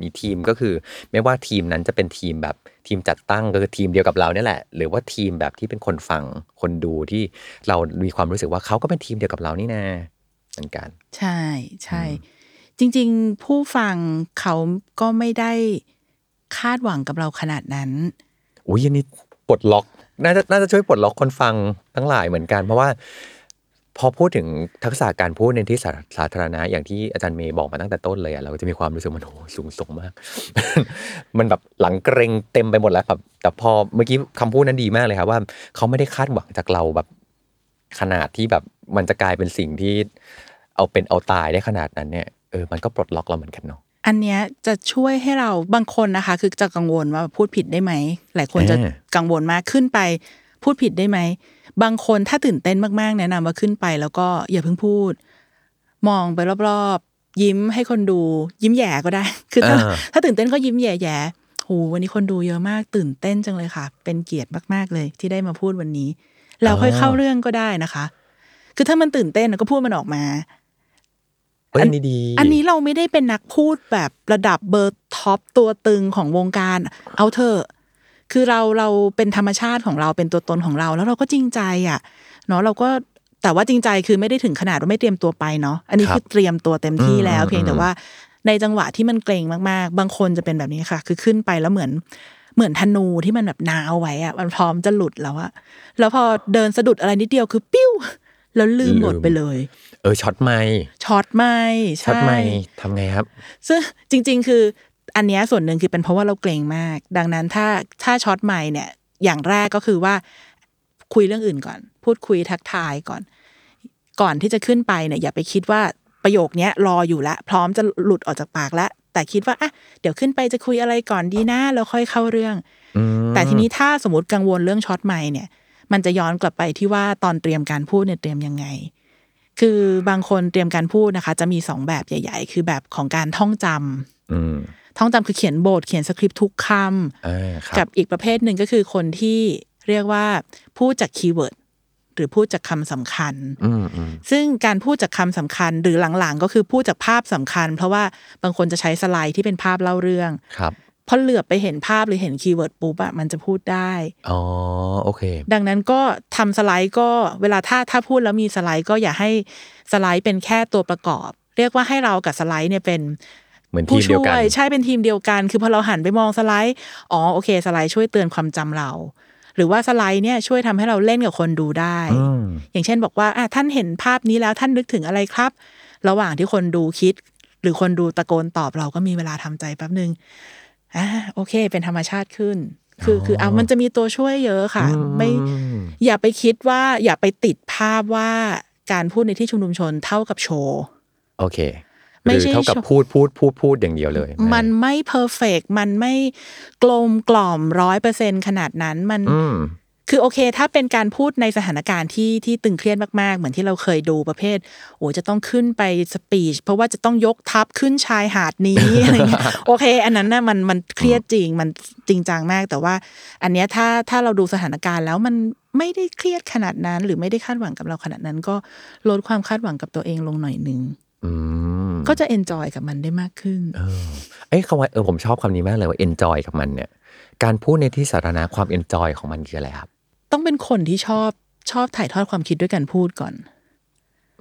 S2: มีทีมก็คือ ไม่ว่าทีมนั้นจะเป็นทีมแบบ ทีมจัดตั้งก็คือทีมเดียวกับเราเนี่ยแหละ หรือว่าทีมแบบที่เป็นคนฟังคนดูที่เรามีความรู้สึกว่าเขาก็เป็นทีมเดียวกับเรานี่นาเหมือนกัน
S3: ใช่ใช่จริง ๆ ผู้ฟังเขาก็ไม่ได้คาดหวังกับเราขนาดนั้น
S2: อุ้ยอันนี้ปลดล็อกน่าจะน่าจะช่วยปลดล็อกคนฟังทั้งหลายเหมือนกัน เพราะว่า พอพูดถึงทักษะการพูดในที่สาสาธารณะอย่างที่อาจารย์เมย์บอกมาตั้งแต่ต้นเลยอะเราก็จะมีความรู้สึกมันโหสูงส่งมาก มันแบบหลังเกรงเต็มไปหมดแล้วครับ แต่พอเมื่อกี้คำพูดนั้นดีมากเลยครับว่าเขาไม่ได้คาดหวังจากเราแบบ ขนาดที่แบบมันจะกลายเป็นสิ่งที่ เอาเป็นเอาตายได้ขนาดนั้นเนี่ยเออมันก็ปลดล็อกเราเหมือนกันเนาะ
S3: อันเนี้ยจะช่วยให้เราบางคนนะคะ คือจะกังวลว่าพูดผิดได้ไหมหลายคนจะ
S2: อ่า
S3: กังวลมากขึ้นไป พูดผิดได้ไหม บางคนถ้าตื่นเต้นมากๆ แนะนำว่าขึ้นไป แล้วก็อย่าเพิ่งพูด มองไปรอบๆ ยิ้มให้คนดู ยิ้มแย่ก็ได้ คือถ้า
S2: อ่า
S3: ถ้าตื่นเต้นก็ยิ้มแย่ๆโหวันนี้คนดูเยอะมาก ตื่นเต้นจังเลยค่ะ เป็นเกียรติมากๆเลยที่ได้มาพูดวันนี้แล้วค่อยเข้าเรื่องก็ได้นะคะ คือถ้ามันตื่นเต้นก็พูดมันออกมา
S2: เอ้ย
S3: อัน
S2: นี่ดี
S3: อันนี้เราไม่ได้เป็นนักพูดแบบระดับเบอร์ท็อปตัวตึงของวงการ เอาเถอะ คือเราเราเป็นธรรมชาติของเราเป็นตัวตนของเรา แล้วเราก็จริงใจอะเนาะเราก็แต่ว่าจริงใจคือไม่ได้ถึงขนาดว่าไม่เตรียมตัวไปเนาะอันนี้
S2: ครับ
S3: คือเตรียมตัวเต็มที่แล้ว
S2: อืม
S3: เพียงแต่
S2: อืม
S3: ว่าในจังหวะที่มันเกรงมากๆ บางคนจะเป็นแบบนี้ค่ะ คือขึ้นไปแล้วเหมือนเหมือนธนูที่มันแบบนาวไว้อะมันพร้อมจะหลุดแล้วอะแล้วพอเดินสะดุดอะไรนิดเดียวคือปิ้วแล้วลืมหมดไปเลย
S2: เออช็อตไม่
S3: ช็อตไม่
S2: ช็อต
S3: ใช่
S2: ไม่ทำไงครับ
S3: ซึ่งจริง ๆ คือ อันเนี้ยส่วนหนึ่งคือเป็นเพราะว่าเราเกรงมาก ดังนั้นถ้าถ้าช็อตใหม่เนี่ย อย่างแรกก็คือว่าคุยเรื่องอื่นก่อน พูดคุยทักทายก่อน ก่อนที่จะขึ้นไปเนี่ย อย่าไปคิดว่าประโยคเนี้ยรออยู่แล้วพร้อมจะหลุดออกจากปากแล้วแต่คิดว่าอะเดี๋ยวขึ้นไปจะคุยอะไรก่อนดีนะแล้วค่อยเข้าเรื่อง
S2: อืม
S3: แต่ทีนี้ถ้าสมมติกังวลเรื่องช็อตใหม่เนี่ย มันจะย้อนกลับไปที่ว่าตอนเตรียมการพูดเนี่ยเตรียมยังไง คือบางคนเตรียมการพูดนะคะ จะมีสองแบบใหญ่ ๆ คือแบบของการท่องจำ
S2: อืม
S3: ท่องจำคือเขียนบทเขียนสคริปต์ทุกคำ
S2: อ่าครับ
S3: กับอีกประเภทหนึ่งก็คือคนที่เรียกว่าพูดจาก keyword หรือพูดจากคำสำคัญ
S2: อืมอืม
S3: ซึ่งการพูดจากคำสำคัญหรือหลังๆ ก็คือพูดจากภาพสำคัญ เพราะว่าบางคนจะใช้สไลด์ที่เป็นภาพเล่าเรื่อง
S2: ครับ
S3: พอเหลือบไปเห็นภาพหรือเห็น keyword ปุ๊บอะมันจะพูดได้
S2: อ๋อโอเค
S3: ดังนั้นก็ทำสไลด์ก็เวลาถ้าถ้าพูดแล้วมีสไลด์ก็อย่าให้สไลด์เป็นแค่ตัวประกอบ เรียกว่าให้เรากับสไลด์เนี่ยเป็น
S2: เหมือนทีมเดียว
S3: ช่วยใช่เป็นทีมเดียวกัน คือพอเราหันไปมองสไลด์อ๋อโอเค สไลด์ช่วยเตือนความจำเรา หรือว่าสไลด์เนี่ยช่วยทำให้เราเล่นกับคนดูได้
S2: อืม
S3: อย่างเช่นบอกว่าอะท่านเห็นภาพนี้แล้วท่านนึกถึงอะไรครับ ระหว่างที่คนดูคิด หรือคนดูตะโกนตอบเราก็มีเวลาทำใจแป๊บหนึ่งอ่าโอเค เป็นธรรมชาติขึ้น คือคืออะมันจะมีตัวช่วยเยอะค่ะ ไม่อย่าไปคิดว่าอย่าไปติดภาพว่าการพูดในที่ชุมนุมชนเท่ากับโชว์
S2: โอเค
S3: ไม่
S2: หรือ
S3: ใช่
S2: เท่ากับ
S3: โชว์
S2: พูดพูดพูดพูดอย่างเดียวเลย
S3: มันไม่เพอร์เฟกมันไม่กลมกล่อมร้อยเปอร์เซ็นขนาดนั้นมัน
S2: อืม
S3: คือโอเค ถ้าเป็นการพูดในสถานการณ์ที่ที่ตึงเครียดมากๆ เหมือนที่เราเคยดูประเภท โอ้จะต้องขึ้นไปสปีช เพราะว่าจะต้องยกทัพขึ้นชายหาดนี้อะไรเงี้ยโอเค อันนั้นน่ะมันมันเครียดจริงมันจริงจังมาก แต่ว่า อันเนี้ยถ้าถ้าเราดูสถานการณ์แล้วมันไม่ได้เครียดขนาดนั้น หรือไม่ได้คาดหวังกับเราขนาดนั้น ก็ลดความคาดหวังกับตัวเองลงหน่อยหนึง
S2: อืม
S3: ก็จะ enjoy กับมันได้มากขึ้น
S2: เออเอ้ยคำว่าเออผมชอบคำนี้มากเลยว่า enjoy กับมันเนี่ย การพูดในที่สาธารณะความ enjoy ของมันคืออะไรครับ
S3: ต้องเป็นคนที่ชอบชอบถ่ายทอดความคิดด้วยการพูดก่อน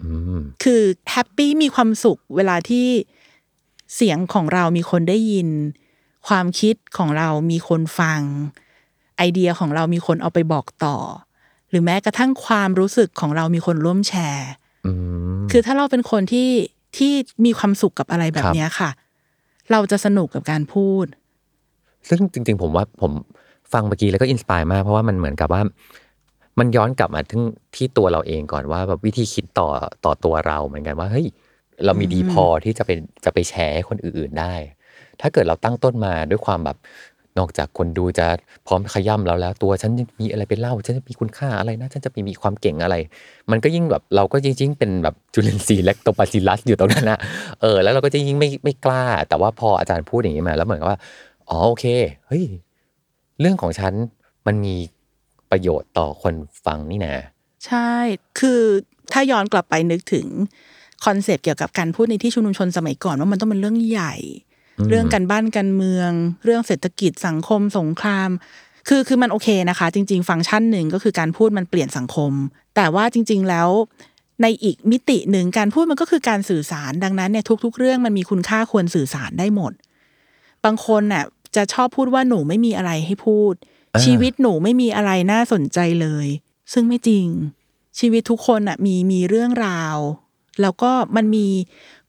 S2: อืม
S3: คือ happy มีความสุขเวลาที่เสียงของเรามีคนได้ยิน ความคิดของเรามีคนฟัง ไอเดียของเรามีคนเอาไปบอกต่อ หรือแม้กระทั่งความรู้สึกของเรามีคนร่วมแชร์
S2: อืม
S3: คือถ้าเราเป็นคนที่ที่มีความสุขกับอะไรแบบ
S2: ครับ
S3: เนี้ยค่ะ เราจะสนุกกับการพูด
S2: ซึ่งจริง ๆ ผมว่าผมฟังเมื่อกี้แล้วก็อินสปายมาก เพราะว่ามันเหมือนกับว่า มันย้อนกลับมาถึงที่ตัวเราเองก่อนว่าแบบวิธีคิดต่อต่อตัวเราเหมือนกันว่าเฮ้ยเรามีดีพอที่จะไปจะไปแชร์ให้คนอื่น ๆได้ ถ้าเกิดเราตั้งต้นมาด้วยความแบบ นอกจากคนดูจะพร้อมขย่ำเราแล้ว ตัวฉันมีอะไรเป็นเล่า ฉันจะมีคุณค่าอะไรนะ ฉันจะมีมีความเก่งอะไร มันก็ยิ่งแบบเราก็ยิ่งๆเป็นแบบจุลินทรีย์และโตปาซิลลัสอยู่ตรงนั้นนะเออแล้วเราก็จะยิ่งไม่ไม่กล้า แต่ว่าพออาจารย์พูดอย่างนี้มา แล้วเหมือนกับว่าอ๋อโอเคเฮ้ยเรื่องของฉันมันมีประโยชน์ต่อคนฟังนี่นะ
S3: ใช่ คือถ้าย้อนกลับไปนึกถึงคอนเซปต์เกี่ยวกับการพูดในที่ชุมนุมชนสมัยก่อนว่ามันต้องเป็นเรื่องใหญ่ เรื่องการบ้านการเมือง เรื่องเศรษฐกิจสังคมสงคราม คือคือมันโอเคนะคะ จริง ๆ ฟังก์ชันหนึ่งก็คือการพูดมันเปลี่ยนสังคม แต่ว่าจริง ๆ แล้วในอีกมิติหนึ่งการพูดมันก็คือการสื่อสารดังนั้นเนี่ยทุก ๆ เรื่องมันมีคุณค่าควรสื่อสารได้หมด บางคนน่ะจะชอบพูดว่าหนูไม่มีอะไรให้พูด
S2: อ่า
S3: ชีวิตหนูไม่มีอะไรน่าสนใจเลย ซึ่งไม่จริง ชีวิตทุกคนน่ะมีมีเรื่องราว แล้วก็มันมี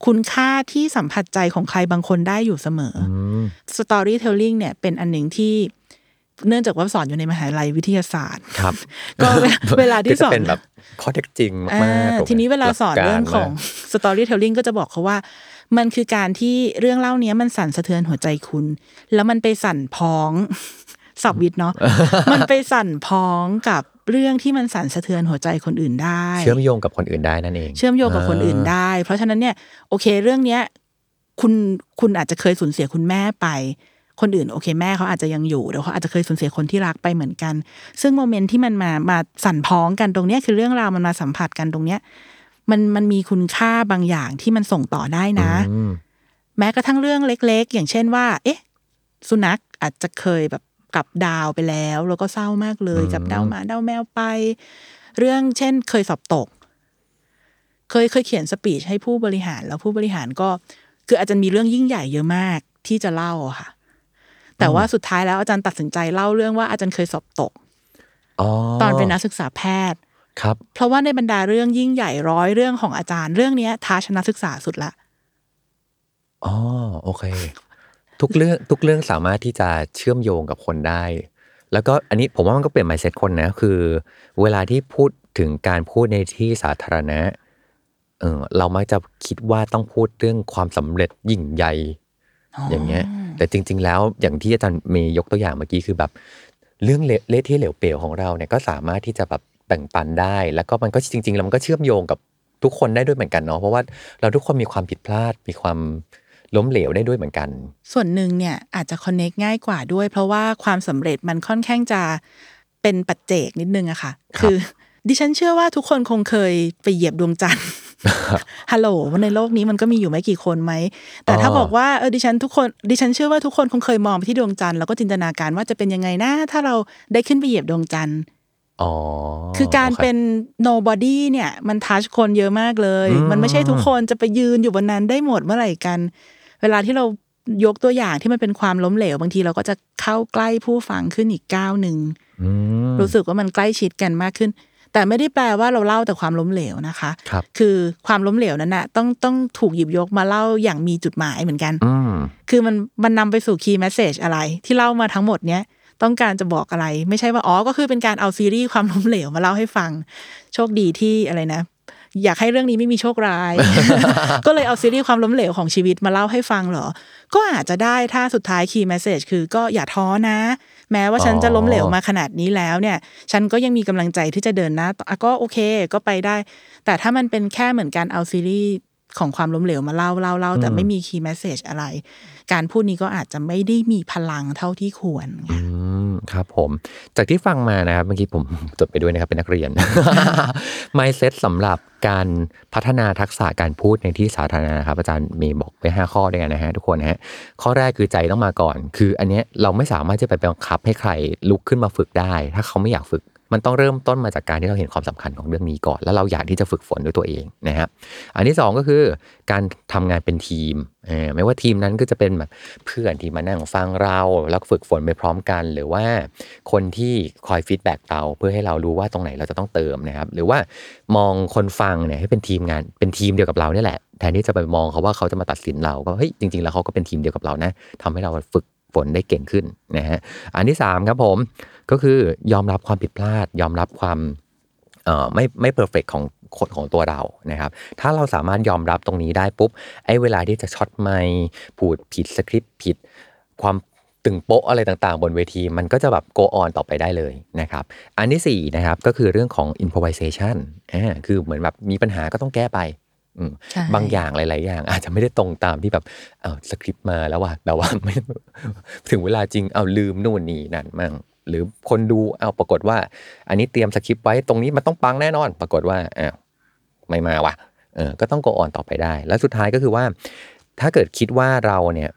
S3: คุณค่าที่สัมผัสใจของใครบางคนได้อยู่เสมออ
S2: ม
S3: storytelling เนี่ยเป็นอันหนึ่งที่เนื่องจากว่าสอนอยู่ในมหาลัยวิทยาศาสตร์
S2: ครับ
S3: ก็เวลาเวลาที่
S2: ก็จะ
S3: สอน
S2: เป็นแบบข้อเท็จจริง
S3: อ่ามา
S2: กๆถูกไหม
S3: ทีนี้เวลาสอน
S2: หกก
S3: เรื่องของ
S2: มาก
S3: storytelling ก็จะบอกเขาว่า มันคือการที่เรื่องเล่าเนี้ยมันสั่นสะเทือนหัวใจคุณ แล้วมันไปสั่นพ้องสับวิทย์เนาะมันไปสั่นพ้องกับ เรื่องที่มันสั่นสะเทือนหัวใจคนอื่นได้
S2: เชื่อมโยงกับคนอื่นได้นั่นเอง
S3: เชื่อมโยงกับคนอื่นได้ เพราะฉะนั้นเนี่ยโอเคเรื่องเนี้ยคุณคุณอาจจะเคยสูญเสียคุณแม่ไป คนอื่นโอเคแม่เขาอาจจะยังอยู่แต่เขาอาจจะเคยสูญเสียคนที่รักไปเหมือนกัน ซึ่งโมเมนต์ที่มันมามาสั่นพ้องกันตรงเนี้ยคือเรื่องราวมันมาสัมผัสกันตรงเนี้ย มันมันมีคุณค่าบางอย่างที่มันส่งต่อได้นะ
S2: อืม
S3: แม้กระทั่งเรื่องเล็ก ๆ อย่างเช่นว่า เอ๊ะ สุนัขอาจจะเคยแบบ กลับดาวไปแล้ว แล้วก็เศร้ามากเลย กับดาวหมาดาวแมวไป เรื่องเช่น เคยสอบตก เคยเคยเขียนสปีชให้ผู้บริหาร แล้วผู้บริหารก็ คืออาจารย์มีเรื่องยิ่งใหญ่เยอะมากที่จะเล่าอะค่ะ แต่ว่าสุดท้ายแล้วอาจารย์ตัดสินใจเล่าเรื่องว่าอาจารย์เคยสอบตก
S2: อ๋อ
S3: ตอนเป็นนักศึกษาแพทย์
S2: ครับ
S3: เพราะว่าในบรรดาเรื่องยิ่งใหญ่ร้อยเรื่องของอาจารย์เรื่องเนี้ยท้าชนะศึกษาสุดละ
S2: อ๋อโอเค ทุกเรื่องทุกเรื่องสามารถที่จะเชื่อมโยงกับคนได้ แล้วก็อันนี้ผมว่ามันก็เปลี่ยน mindset คนนะ คือ เวลาที่พูดถึงการพูดในที่สาธารณะ เออเรามักจะคิดว่าต้องพูดเรื่องความสำเร็จยิ่งใหญ่อย่างเงี้ย แต่จริง ๆ แล้วอย่างที่อาจารย์เมย์ยกตัวอย่างเมื่อกี้คือแบบ เรื่องเละเละที่เหลวเปลวของเราเนี่ยก็สามารถที่จะแบบแบ่งปันได้ แล้วก็มันก็จริงๆแล้วมันก็เชื่อมโยงกับทุกคนได้ด้วยเหมือนกันเนาะเพราะว่าเราทุกคนมีความผิดพลาดมีความ ล้มเหลวได้ด้วยเหมือนกัน
S3: ส่วนหนึ่งเนี่ยอาจจะคอนเน c t ง่ายกว่าด้วย เพราะว่าความสำเร็จมันค่อนข้างจะเป็นปัจเจกนิดนึงอะค่ะ
S2: ครับ
S3: คือ ดิฉันเชื่อว่าทุกคนคงเคยไปเหยียบดวงจันทร์ฮัลโหลในโลกนี้มันก็มีอยู่ไม่กี่คนไหม แต่ถ้า
S2: อ๋อ
S3: บอกว่าเออดิฉันทุกคนดิฉันเชื่อว่าทุกคนคงเคยมองไปที่ดวงจันทร์แล้วก็จินตนาการว่าจะเป็นยังไงนะถ้าเราได้ขึ้นไปเหยียบดวงจันทร์
S2: อ๋อ
S3: คือการ
S2: โอค
S3: เป็น nobody เนี่ย มันทัชคนเยอะมากเลย
S2: อืม
S3: มันไม่ใช่ทุกคนจะไปยืนอยู่บนนั้นได้หมดเมื่อไหร่กัน เวลาที่เรายกตัวอย่างที่มันเป็นความล้มเหลว บางทีเราก็จะเข้าใกล้ผู้ฟังขึ้นอีกก้าวหนึ่ง
S2: อืม
S3: รู้สึกว่ามันใกล้ชิดกันมากขึ้น แต่ไม่ได้แปลว่าเราเล่าแต่ความล้มเหลวนะคะ
S2: ครับ
S3: คือความล้มเหลวนั้นนะต้องต้องถูกหยิบยกมาเล่าอย่างมีจุดหมายเหมือนกัน
S2: อืม
S3: คือมันมันนำไปสู่คีย์แมสเซจอะไร ที่เล่ามาทั้งหมดเนี้ยต้องการจะบอกอะไร ไม่ใช่ว่าอ๋อก็คือเป็นการเอาซีรีส์ความล้มเหลวมาเล่าให้ฟัง โชคดีที่อะไรนะ อยากให้เรื่องนี้ไม่มีโชคร้าย ก็เลยเอาซีรีส์ความล้มเหลวของชีวิตมาเล่าให้ฟังเหรอ ก็อาจจะได้ถ้าสุดท้าย key message คือก็อย่าท้อนะ แม้ว่าฉันจะล้มเหลวมาขนาดนี้แล้วเนี่ย ฉันก็ยังมีกำลังใจที่จะเดินหน้าต่ออะก็โอเค ก็ไปได้ แต่ถ้ามันเป็นแค่เหมือนการเอาซีรีส์ ของความล้มเหลวมาเล่าเล่าเล่าแต่ไม่มี key message อะไร การพูดนี้ก็อาจจะไม่ได้มีพลังเท่าที่ควร
S2: อืมครับผม จากที่ฟังมานะครับ เมื่อกี้ผมจดไปด้วยนะครับเป็นนักเรียน mindset สำหรับการพัฒนาทักษะการพูดในที่สาธารณะนะครับ อาจารย์มีบอกไว้5ข้อด้วยกันนะฮะทุกคนนะฮะข้อแรกคือใจต้องมาก่อน คืออันเนี้ยเราไม่สามารถจะไปบังคับให้ใครลุกขึ้นมาฝึกได้ ถ้าเขาไม่อยากฝึก มันต้องเริ่มต้นมาจากการที่เราเห็นความสำคัญของเรื่องนี้ก่อน แล้วเราอยากที่จะฝึกฝนด้วยตัวเองนะครับอันที่สองก็คือการทำงานเป็นทีมไม่ว่าทีมนั้นก็จะเป็นแบบเพื่อนที่มานั่งฟังเราแล้วฝึกฝนไปพร้อมกัน หรือว่าคนที่คอยฟีดแบ็กเราเพื่อให้เรารู้ว่าตรงไหนเราจะต้องเติมนะครับ หรือว่ามองคนฟังเนี่ยให้เป็นทีมงานเป็นทีมเดียวกับเราเนี่ยแหละแทนที่จะไปมองเขาว่าเขาจะมาตัดสินเราก็เฮ้ยจริงๆแล้วเขาก็เป็นทีมเดียวกับเรานะทำให้เราฝึก ฝนได้เก่งขึ้นนะฮะอันที่สามครับผมก็คือยอมรับความผิดพลาด ยอมรับความไม่ไม่เพอร์เฟกของคนของตัวเรานะครับ ถ้าเราสามารถยอมรับตรงนี้ได้ปุ๊บไอ้เวลาที่จะช็อตไม่พูดผิดสคริปต์ผิด ความตึงโป๊ะอะไรต่างๆ บนเวที มันก็จะแบบ go on ต่อไปได้เลยนะครับ อันที่สี่นะครับก็คือเรื่องของ improvisation อ่าคือเหมือนแบบมีปัญหาก็ต้องแก้ไป บางอย่างหลาย ๆ อย่าง อาจจะไม่ได้ตรงตามที่แบบเอาสคริปต์มาแล้วว่ะแต่ว่าไม่ถึงเวลาจริงเอาลืมนู่นนี่นั่นมั่งหรือคนดูเอาปรากฏว่า อันนี้เตรียมสคริปต์ไว้ตรงนี้มันต้องปังแน่นอน ปรากฏว่าอ้าวไม่มาว่ะเออก็ต้องโกออนต่อไปได้ แล้วสุดท้ายก็คือว่า ถ้าเกิดคิดว่าเราเนี่ย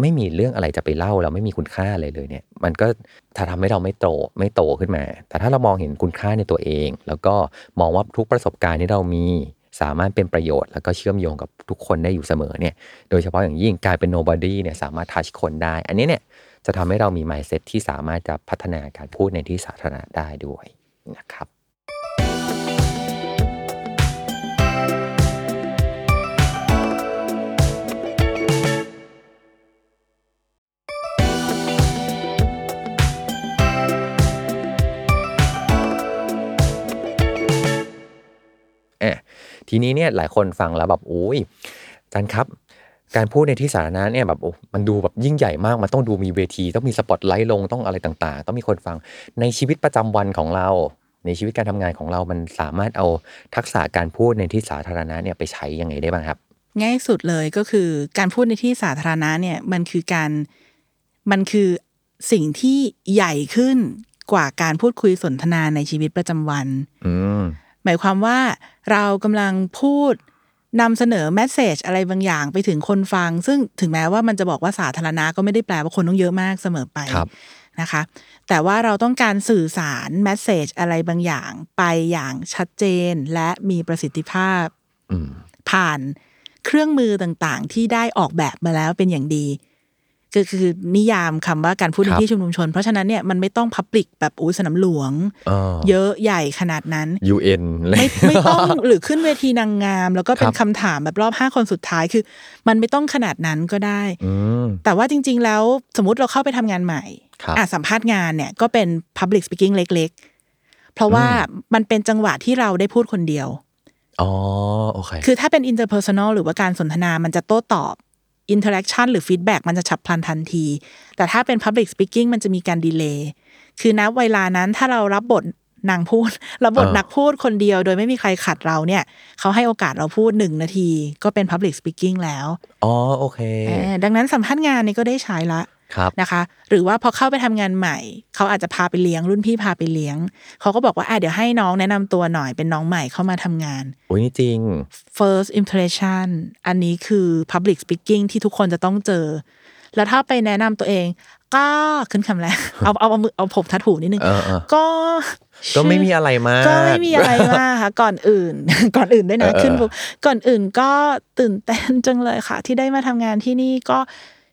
S2: ไม่มีเรื่องอะไรจะไปเล่าเราไม่มีคุณค่าอะไรเลยเนี่ย มันก็ถ้าทำให้เราไม่โตไม่โตขึ้นมา แต่ถ้าเรามองเห็นคุณค่าในตัวเอง แล้วก็มองว่าทุกประสบการณ์ที่เรามี สามารถเป็นประโยชน์แล้วก็เชื่อมโยงกับทุกคนได้อยู่เสมอเนี่ยโดยเฉพาะอย่างยิ่งกลายเป็น nobody เนี่ยสามารถทัชคนได้ อันนี้เนี่ยจะทำให้เรามี mindset ที่สามารถจะพัฒนาการพูดในที่สาธารณะได้ด้วยนะครับ ทีนี้เนี่ยหลายคนฟังแล้วแบบโอ้ยอาจารย์ครับ การพูดในที่สาธารณะเนี่ยแบบโอ้มันดูแบบยิ่งใหญ่มาก มันต้องดูมีเวที ต้องมีสปอตไลท์ลงต้องอะไรต่างๆ ต้องมีคนฟังในชีวิตประจำวันของเรา ในชีวิตการทำงานของเรามันสามารถเอาทักษะการพูดในที่สาธารณะเนี่ยไปใช้ยังไงได้บ้างครับ
S3: ง่ายสุดเลยก็คือการพูดในที่สาธารณะเนี่ยมันคือการมันคือสิ่งที่ใหญ่ขึ้นกว่าการพูดคุยสนทนาในชีวิตประจำวัน
S2: อืม
S3: หมายความว่าเรากำลังพูดนำเสนอแมสเซจอะไรบางอย่างไปถึงคนฟัง ซึ่งถึงแม้ว่ามันจะบอกว่าสาธารณะก็ไม่ได้แปลว่าคนต้องเยอะมากเสมอไป
S2: ครับ
S3: นะคะ แต่ว่าเราต้องการสื่อสารแมสเซจอะไรบางอย่างไปอย่างชัดเจนและมีประสิทธิภาพ
S2: อืม
S3: ผ่านเครื่องมือต่างๆ ที่ได้ออกแบบมาแล้วเป็นอย่างดี ก็คือนิยามคำว่าการพูดใน
S2: ครับ
S3: ที่ชุมนุมชน เพราะฉะนั้นเนี่ยมันไม่ต้องพับลิกแบบอุ้ยสนามหลวง
S2: อ๋อ
S3: เยอะใหญ่ขนาดนั้น
S2: UN เลย
S3: ไม่ไม่ต้องหรือขึ้นเวทีนางงาม แล้วก็เป็น
S2: ครับ
S3: คำถามแบบรอบห้าคนสุดท้ายคือ มันไม่ต้องขนาดนั้นก็ได้
S2: อืม
S3: แต่ว่าจริง ๆ แล้วสมมติเราเข้าไปทำงานใหม่
S2: ครับ
S3: อะสัมภาษณ์งานเนี่ยก็เป็น Public Speaking เล็ก ๆ เพราะว่ามันเป็นจังหวะที่เราได้พูดคนเดียว
S2: อ๋อโอเค
S3: คือถ้าเป็น interpersonal หรือว่าการสนทนามันจะโต้ตอบ interaction หรือ feedback มันจะฉับพลันทันที แต่ถ้าเป็น public speaking มันจะมีการดีเลย์คือณเวลานั้นถ้าเรารับบทนางพูดรับบท
S2: อ่านั
S3: นักพูดคนเดียว โดยไม่มีใครขัดเราเนี่ย เขาให้โอกาสเราพูดหนึ่งนาที ก็เป็น public speaking แล้ว
S2: อ๋อ โอเค
S3: เออดังนั้นสัมภาษณ์งานนี่ก็ได้ใช้ละ
S2: ครับ
S3: นะคะ หรือว่าพอเข้าไปทำงานใหม่ เขาอาจจะพาไปเลี้ยง รุ่นพี่พาไปเลี้ยง เขาก็บอกว่าอะเดี๋ยวให้น้องแนะนำตัวหน่อยเป็นน้องใหม่เข้ามาทำงาน
S2: โอ้ยนี่จริง
S3: first impression อันนี้คือ public speaking ที่ทุกคนจะต้องเจอ แล้วถ้าไปแนะนำตัวเองก็ขึ้นคำแรกเอาเอาเอามือเอาผมทัดหูนิดนึง
S2: เออเออ
S3: ก็
S2: ก็ไม่มีอะไรมาก
S3: ก็ไม่มีอะไรมากค่ะก่อนอื่น ก่อนอื่นด้วยนะ
S2: เออเออ
S3: ขึ้นปุ๊บก่อนอื่นก็ตื่นเต้นจังเลยค่ะ ที่ได้มาทำงานที่นี่ก็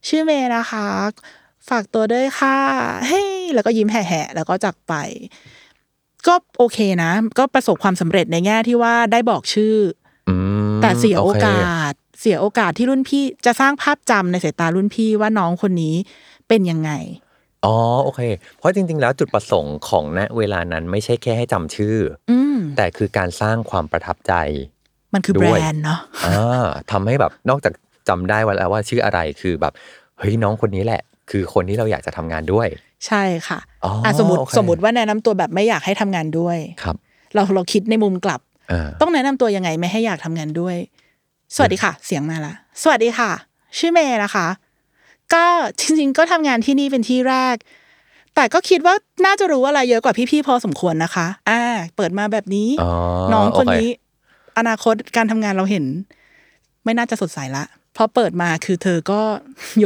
S3: ชื่อเมย์นะคะ ฝากตัวด้วยค่ะเฮ้ยแล้วก็ยิ้มแห่ๆแล้วก็จากไป ก็โอเคนะ ก็ประสบความสำเร็จในแง่ที่ว่าได้บอกชื่อ
S2: อืม
S3: แต่เสียโอ
S2: ค
S3: กาส เสียโอกาสที่รุ่นพี่จะสร้างภาพจำในสายตารุ่นพี่ว่าน้องคนนี้เป็นยังไง
S2: อ๋อโอเค เพราะจริง ๆ แล้วจุดประสงค์ของณเวลานั้นไม่ใช่แค่ให้จำชื่ออ
S3: อืม
S2: แต่คือการสร้างความประทับใจ
S3: มันคือ
S2: ด้
S3: แบร
S2: วย
S3: นด์เนาะ
S2: อ่าทำให้แบบนอกจาก จำได้ว่าแล้วว่าชื่ออะไรคือแบบเฮ้ยน้องคนนี้แหละ คือคนที่เราอยากจะทำงานด้วย
S3: ใช่ค่ะ
S2: อ๋ออะ
S3: สมมติ
S2: โอเค
S3: สมมติว่าแนะนำตัวแบบไม่อยากให้ทำงานด้วย
S2: ครับ
S3: เราเราคิดในมุมกลับ
S2: อ่า
S3: ต้องแนะนำตัวยังไงไม่ให้อยากทำงานด้วย สวัสดีค่ะ เสียงมาละสวัสดีค่ะ ชื่อเมย์นะคะ ก็จริง ๆ ก็ทำงานที่นี่เป็นที่แรก แต่ก็คิดว่าน่าจะรู้อะไรเยอะกว่าพี่ๆพอสมควรนะคะ อ่า เปิดมาแบบนี้
S2: อ๋อ
S3: น้องคน
S2: โอเค
S3: นี้ อนาคตการทำงานเราเห็น ไม่น่าจะสดใสละเพราะเปิดมาคือเธอก็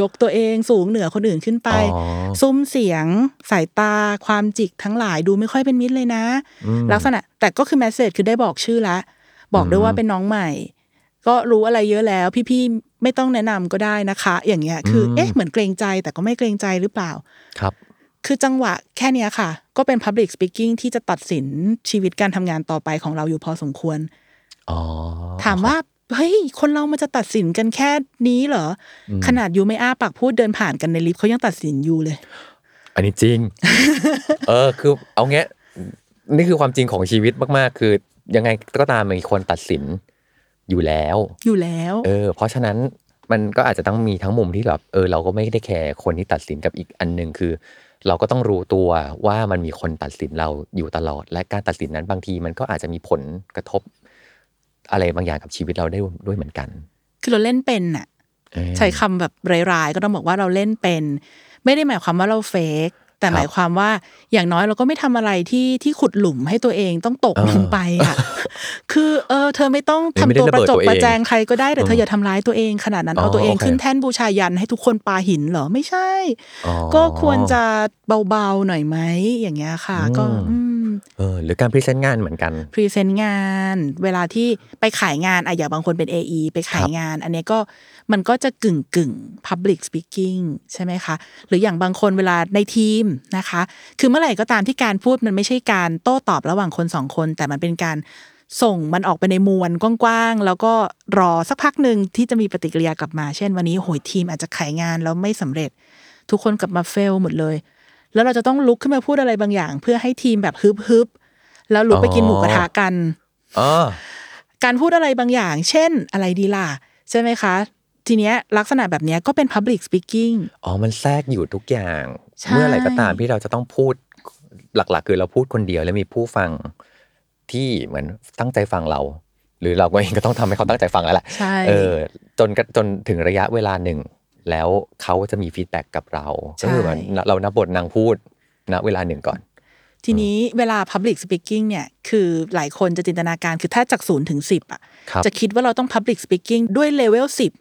S3: ยกตัวเองสูงเหนือคนอื่นขึ้นไป
S2: อ๋อ
S3: ซุ้มเสียง สายตา ความจิกทั้งหลายดูไม่ค่อยเป็นมิตรเลยนะ
S2: อืม
S3: ลักษณะ แต่ก็คือแมสเซจคือได้บอกชื่อละ บอกด้วยว่าเป็นน้องใหม่ ก็รู้อะไรเยอะแล้ว พี่ๆไม่ต้องแนะนำก็ได้นะคะ อย่างเงี้ย คืออ
S2: ม
S3: เอ๊ะเหมือนเกรงใจแต่ก็ไม่เกรงใจหรือเปล่า
S2: ครับ
S3: คือจังหวะแค่เนี้ยค่ะ ก็เป็น Public Speaking ที่จะตัดสินชีวิตการทำงานต่อไปของเราอยู่พอสมควร
S2: อ๋อ
S3: ถามว่า เฮ้ย คนเรามันจะตัดสินกันแค่นี้เหรอ ขนาดยูไม่อ้าปากพูดเดินผ่านกันในลิฟต์เขายังตัดสินยูเลย
S2: อันนี้จริง เออ คือเอาเงี้ย นี่คือความจริงของชีวิตมากๆ คือ ยังไงก็ตามมีคนตัดสินอยู่แล้ว
S3: อยู่แล้ว
S2: เออ เพราะฉะนั้นมันก็อาจจะต้องมีทั้งมุมที่แบบ เออ เราก็ไม่ได้แคร์คนที่ตัดสินกับอีกอันหนึ่งคือ เราก็ต้องรู้ตัวว่ามันมีคนตัดสินเราอยู่ตลอด และการตัดสินนั้นบางทีมันก็อาจจะมีผลกระทบ อะไรบางอย่างกับชีวิตเราได้ด้วยเหมือนกัน
S3: คือเราเล่นเป็นน่ะ
S2: เออ
S3: ใช้คำแบบร้ายๆก็ต้องบอกว่าเราเล่นเป็น ไม่ได้หมายความว่าเราเฟกแต่
S2: ครับ
S3: หมายความว่าอย่างน้อยเราก็ไม่ทำอะไรที่ที่ขุดหลุมให้ตัวเองต้องตก
S2: เออ
S3: ลงไปอะคือเออเธอไม่ต้อง
S2: ไม่
S3: ทำ
S2: ได้
S3: ตัวประจบ
S2: ระเบิดตัวเอง
S3: ประแจงใครก็ได้แต่เธ
S2: อื
S3: อ
S2: ม
S3: อย่าทำร้ายตัวเองขนาดนั้น
S2: อ๋อ
S3: เอาตัวเอง
S2: โอเค
S3: ขึ้นแท่นบูชายันให้ทุกคนปาหินเหรอไม่ใช่
S2: อ๋อ
S3: ก็ควรจะเบาๆหน่อยไหมอย่างเงี้ยค่ะ ก็
S2: อืม
S3: อืม
S2: เออหรือการ present งานเหมือนกัน
S3: present งาน เวลาที่ไปขายงานอะอย่างบางคนเป็น AE ไปขายงาน อันเนี้ยก็มันก็จะกึ่งกึ่ง public speaking ใช่ไหมคะ หรืออย่างบางคนเวลาในทีมนะคะ คือเมื่อไหร่ก็ตามที่การพูดมันไม่ใช่การโต้ตอบระหว่างคนสองคน แต่มันเป็นการส่งมันออกไปในมวลกว้างๆ แล้วก็รอสักพักหนึ่งที่จะมีปฏิกิริยากลับมา เช่นวันนี้โหยทีมอาจจะขายงานแล้วไม่สำเร็จ ทุกคนกลับมาเฟลหมดเลย แล้วเราจะต้องลุกขึ้นมาพูดอะไรบางอย่าง เพื่อให้ทีมแบบฮึบฮึบๆแล้วลุกไปกินหมูกระทะกัน
S2: อ๋อ
S3: การพูดอะไรบางอย่าง เช่น อะไรดีล่ะ ใช่ไหมคะ ทีเนี้ยลักษณะแบบเนี้ยก็เป็น Public Speaking
S2: อ๋อ มันแทรกอยู่ทุกอย่าง
S3: ใช่
S2: เมื่อไหร่ก็ตามที่เราจะต้องพูดหลักๆ คือเราพูดคนเดียวแล้วมีผู้ฟังที่เหมือนตั้งใจฟังเรา หรือเราก็เองก็ต้องทำให้เขาตั้งใจฟังแล้วแหละ
S3: ใช่
S2: เออจนกระจนถึงระยะเวลาหนึ่ง แล้วเขาจะมี feedback กับเราก็คือเหมือนเรารับบทนักพูดณเวลาหนึ่งก่อน
S3: ทีนี้เวลา Public Speaking เนี่ยคือหลายคนจะจินตนาการคือถ้าจากศูนย์ถึงสิบอะ
S2: ครับ
S3: จะคิดว่าเราต้อง Public Speaking ด้วยเลเวลสิบ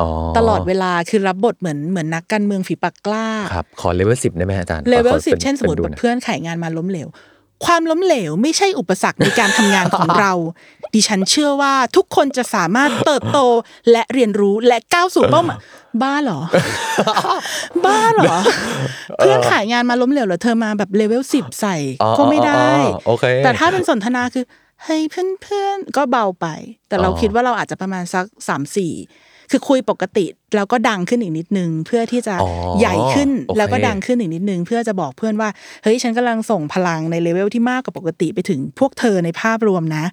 S2: อ๋อ
S3: ตลอดเวลาคือรับบทเหมือนเหมือนนักการเมืองฝีปากกล้า
S2: ครับขอเลเวลสิบได้ไหมอาจารย์ขอ level
S3: สิบ เช่นสมมติเป็
S2: น
S3: แบบ
S2: ดูโหย
S3: เพื่อนขายงานมาล้มเหลวความล้มเหลวไม่ใช่อุปสรรคในการทำงานของเรา ดิฉันเชื่อว่าทุกคนจะสามารถเติบโตและเรียนรู้และก้าวสู่เป้าหมาย บ้าเหรอ บ้าเหรอ เพื่อนขายงานมาล้มเหลวแล้วเธอมาแบบเลเวลสิบใส่
S2: อ๋อ
S3: ก็ไม่ได้
S2: อ๋ออ๋อโอเค
S3: แต่ถ้าเป็นสนทนาคือเฮ้ยเพื่อนเพื่อนๆก็เบาไป แต่เรา
S2: อ๋อ
S3: คิดว่าเราอาจจะประมาณสักสามสี่คือคุยปกติแล้วก็ดังขึ้นอีกนิดนึง เพื่อที่จะ
S2: อ๋อ
S3: ใหญ่ขึ้น
S2: โอเค
S3: แล้วก็ดังขึ้นอีกนิดนึง เพื่อจะบอกเพื่อนว่าเฮ้ยฉันกำลังส่งพลังในเลเวลที่มากกว่าปกติไปถึงพวกเธอในภาพรวมนะ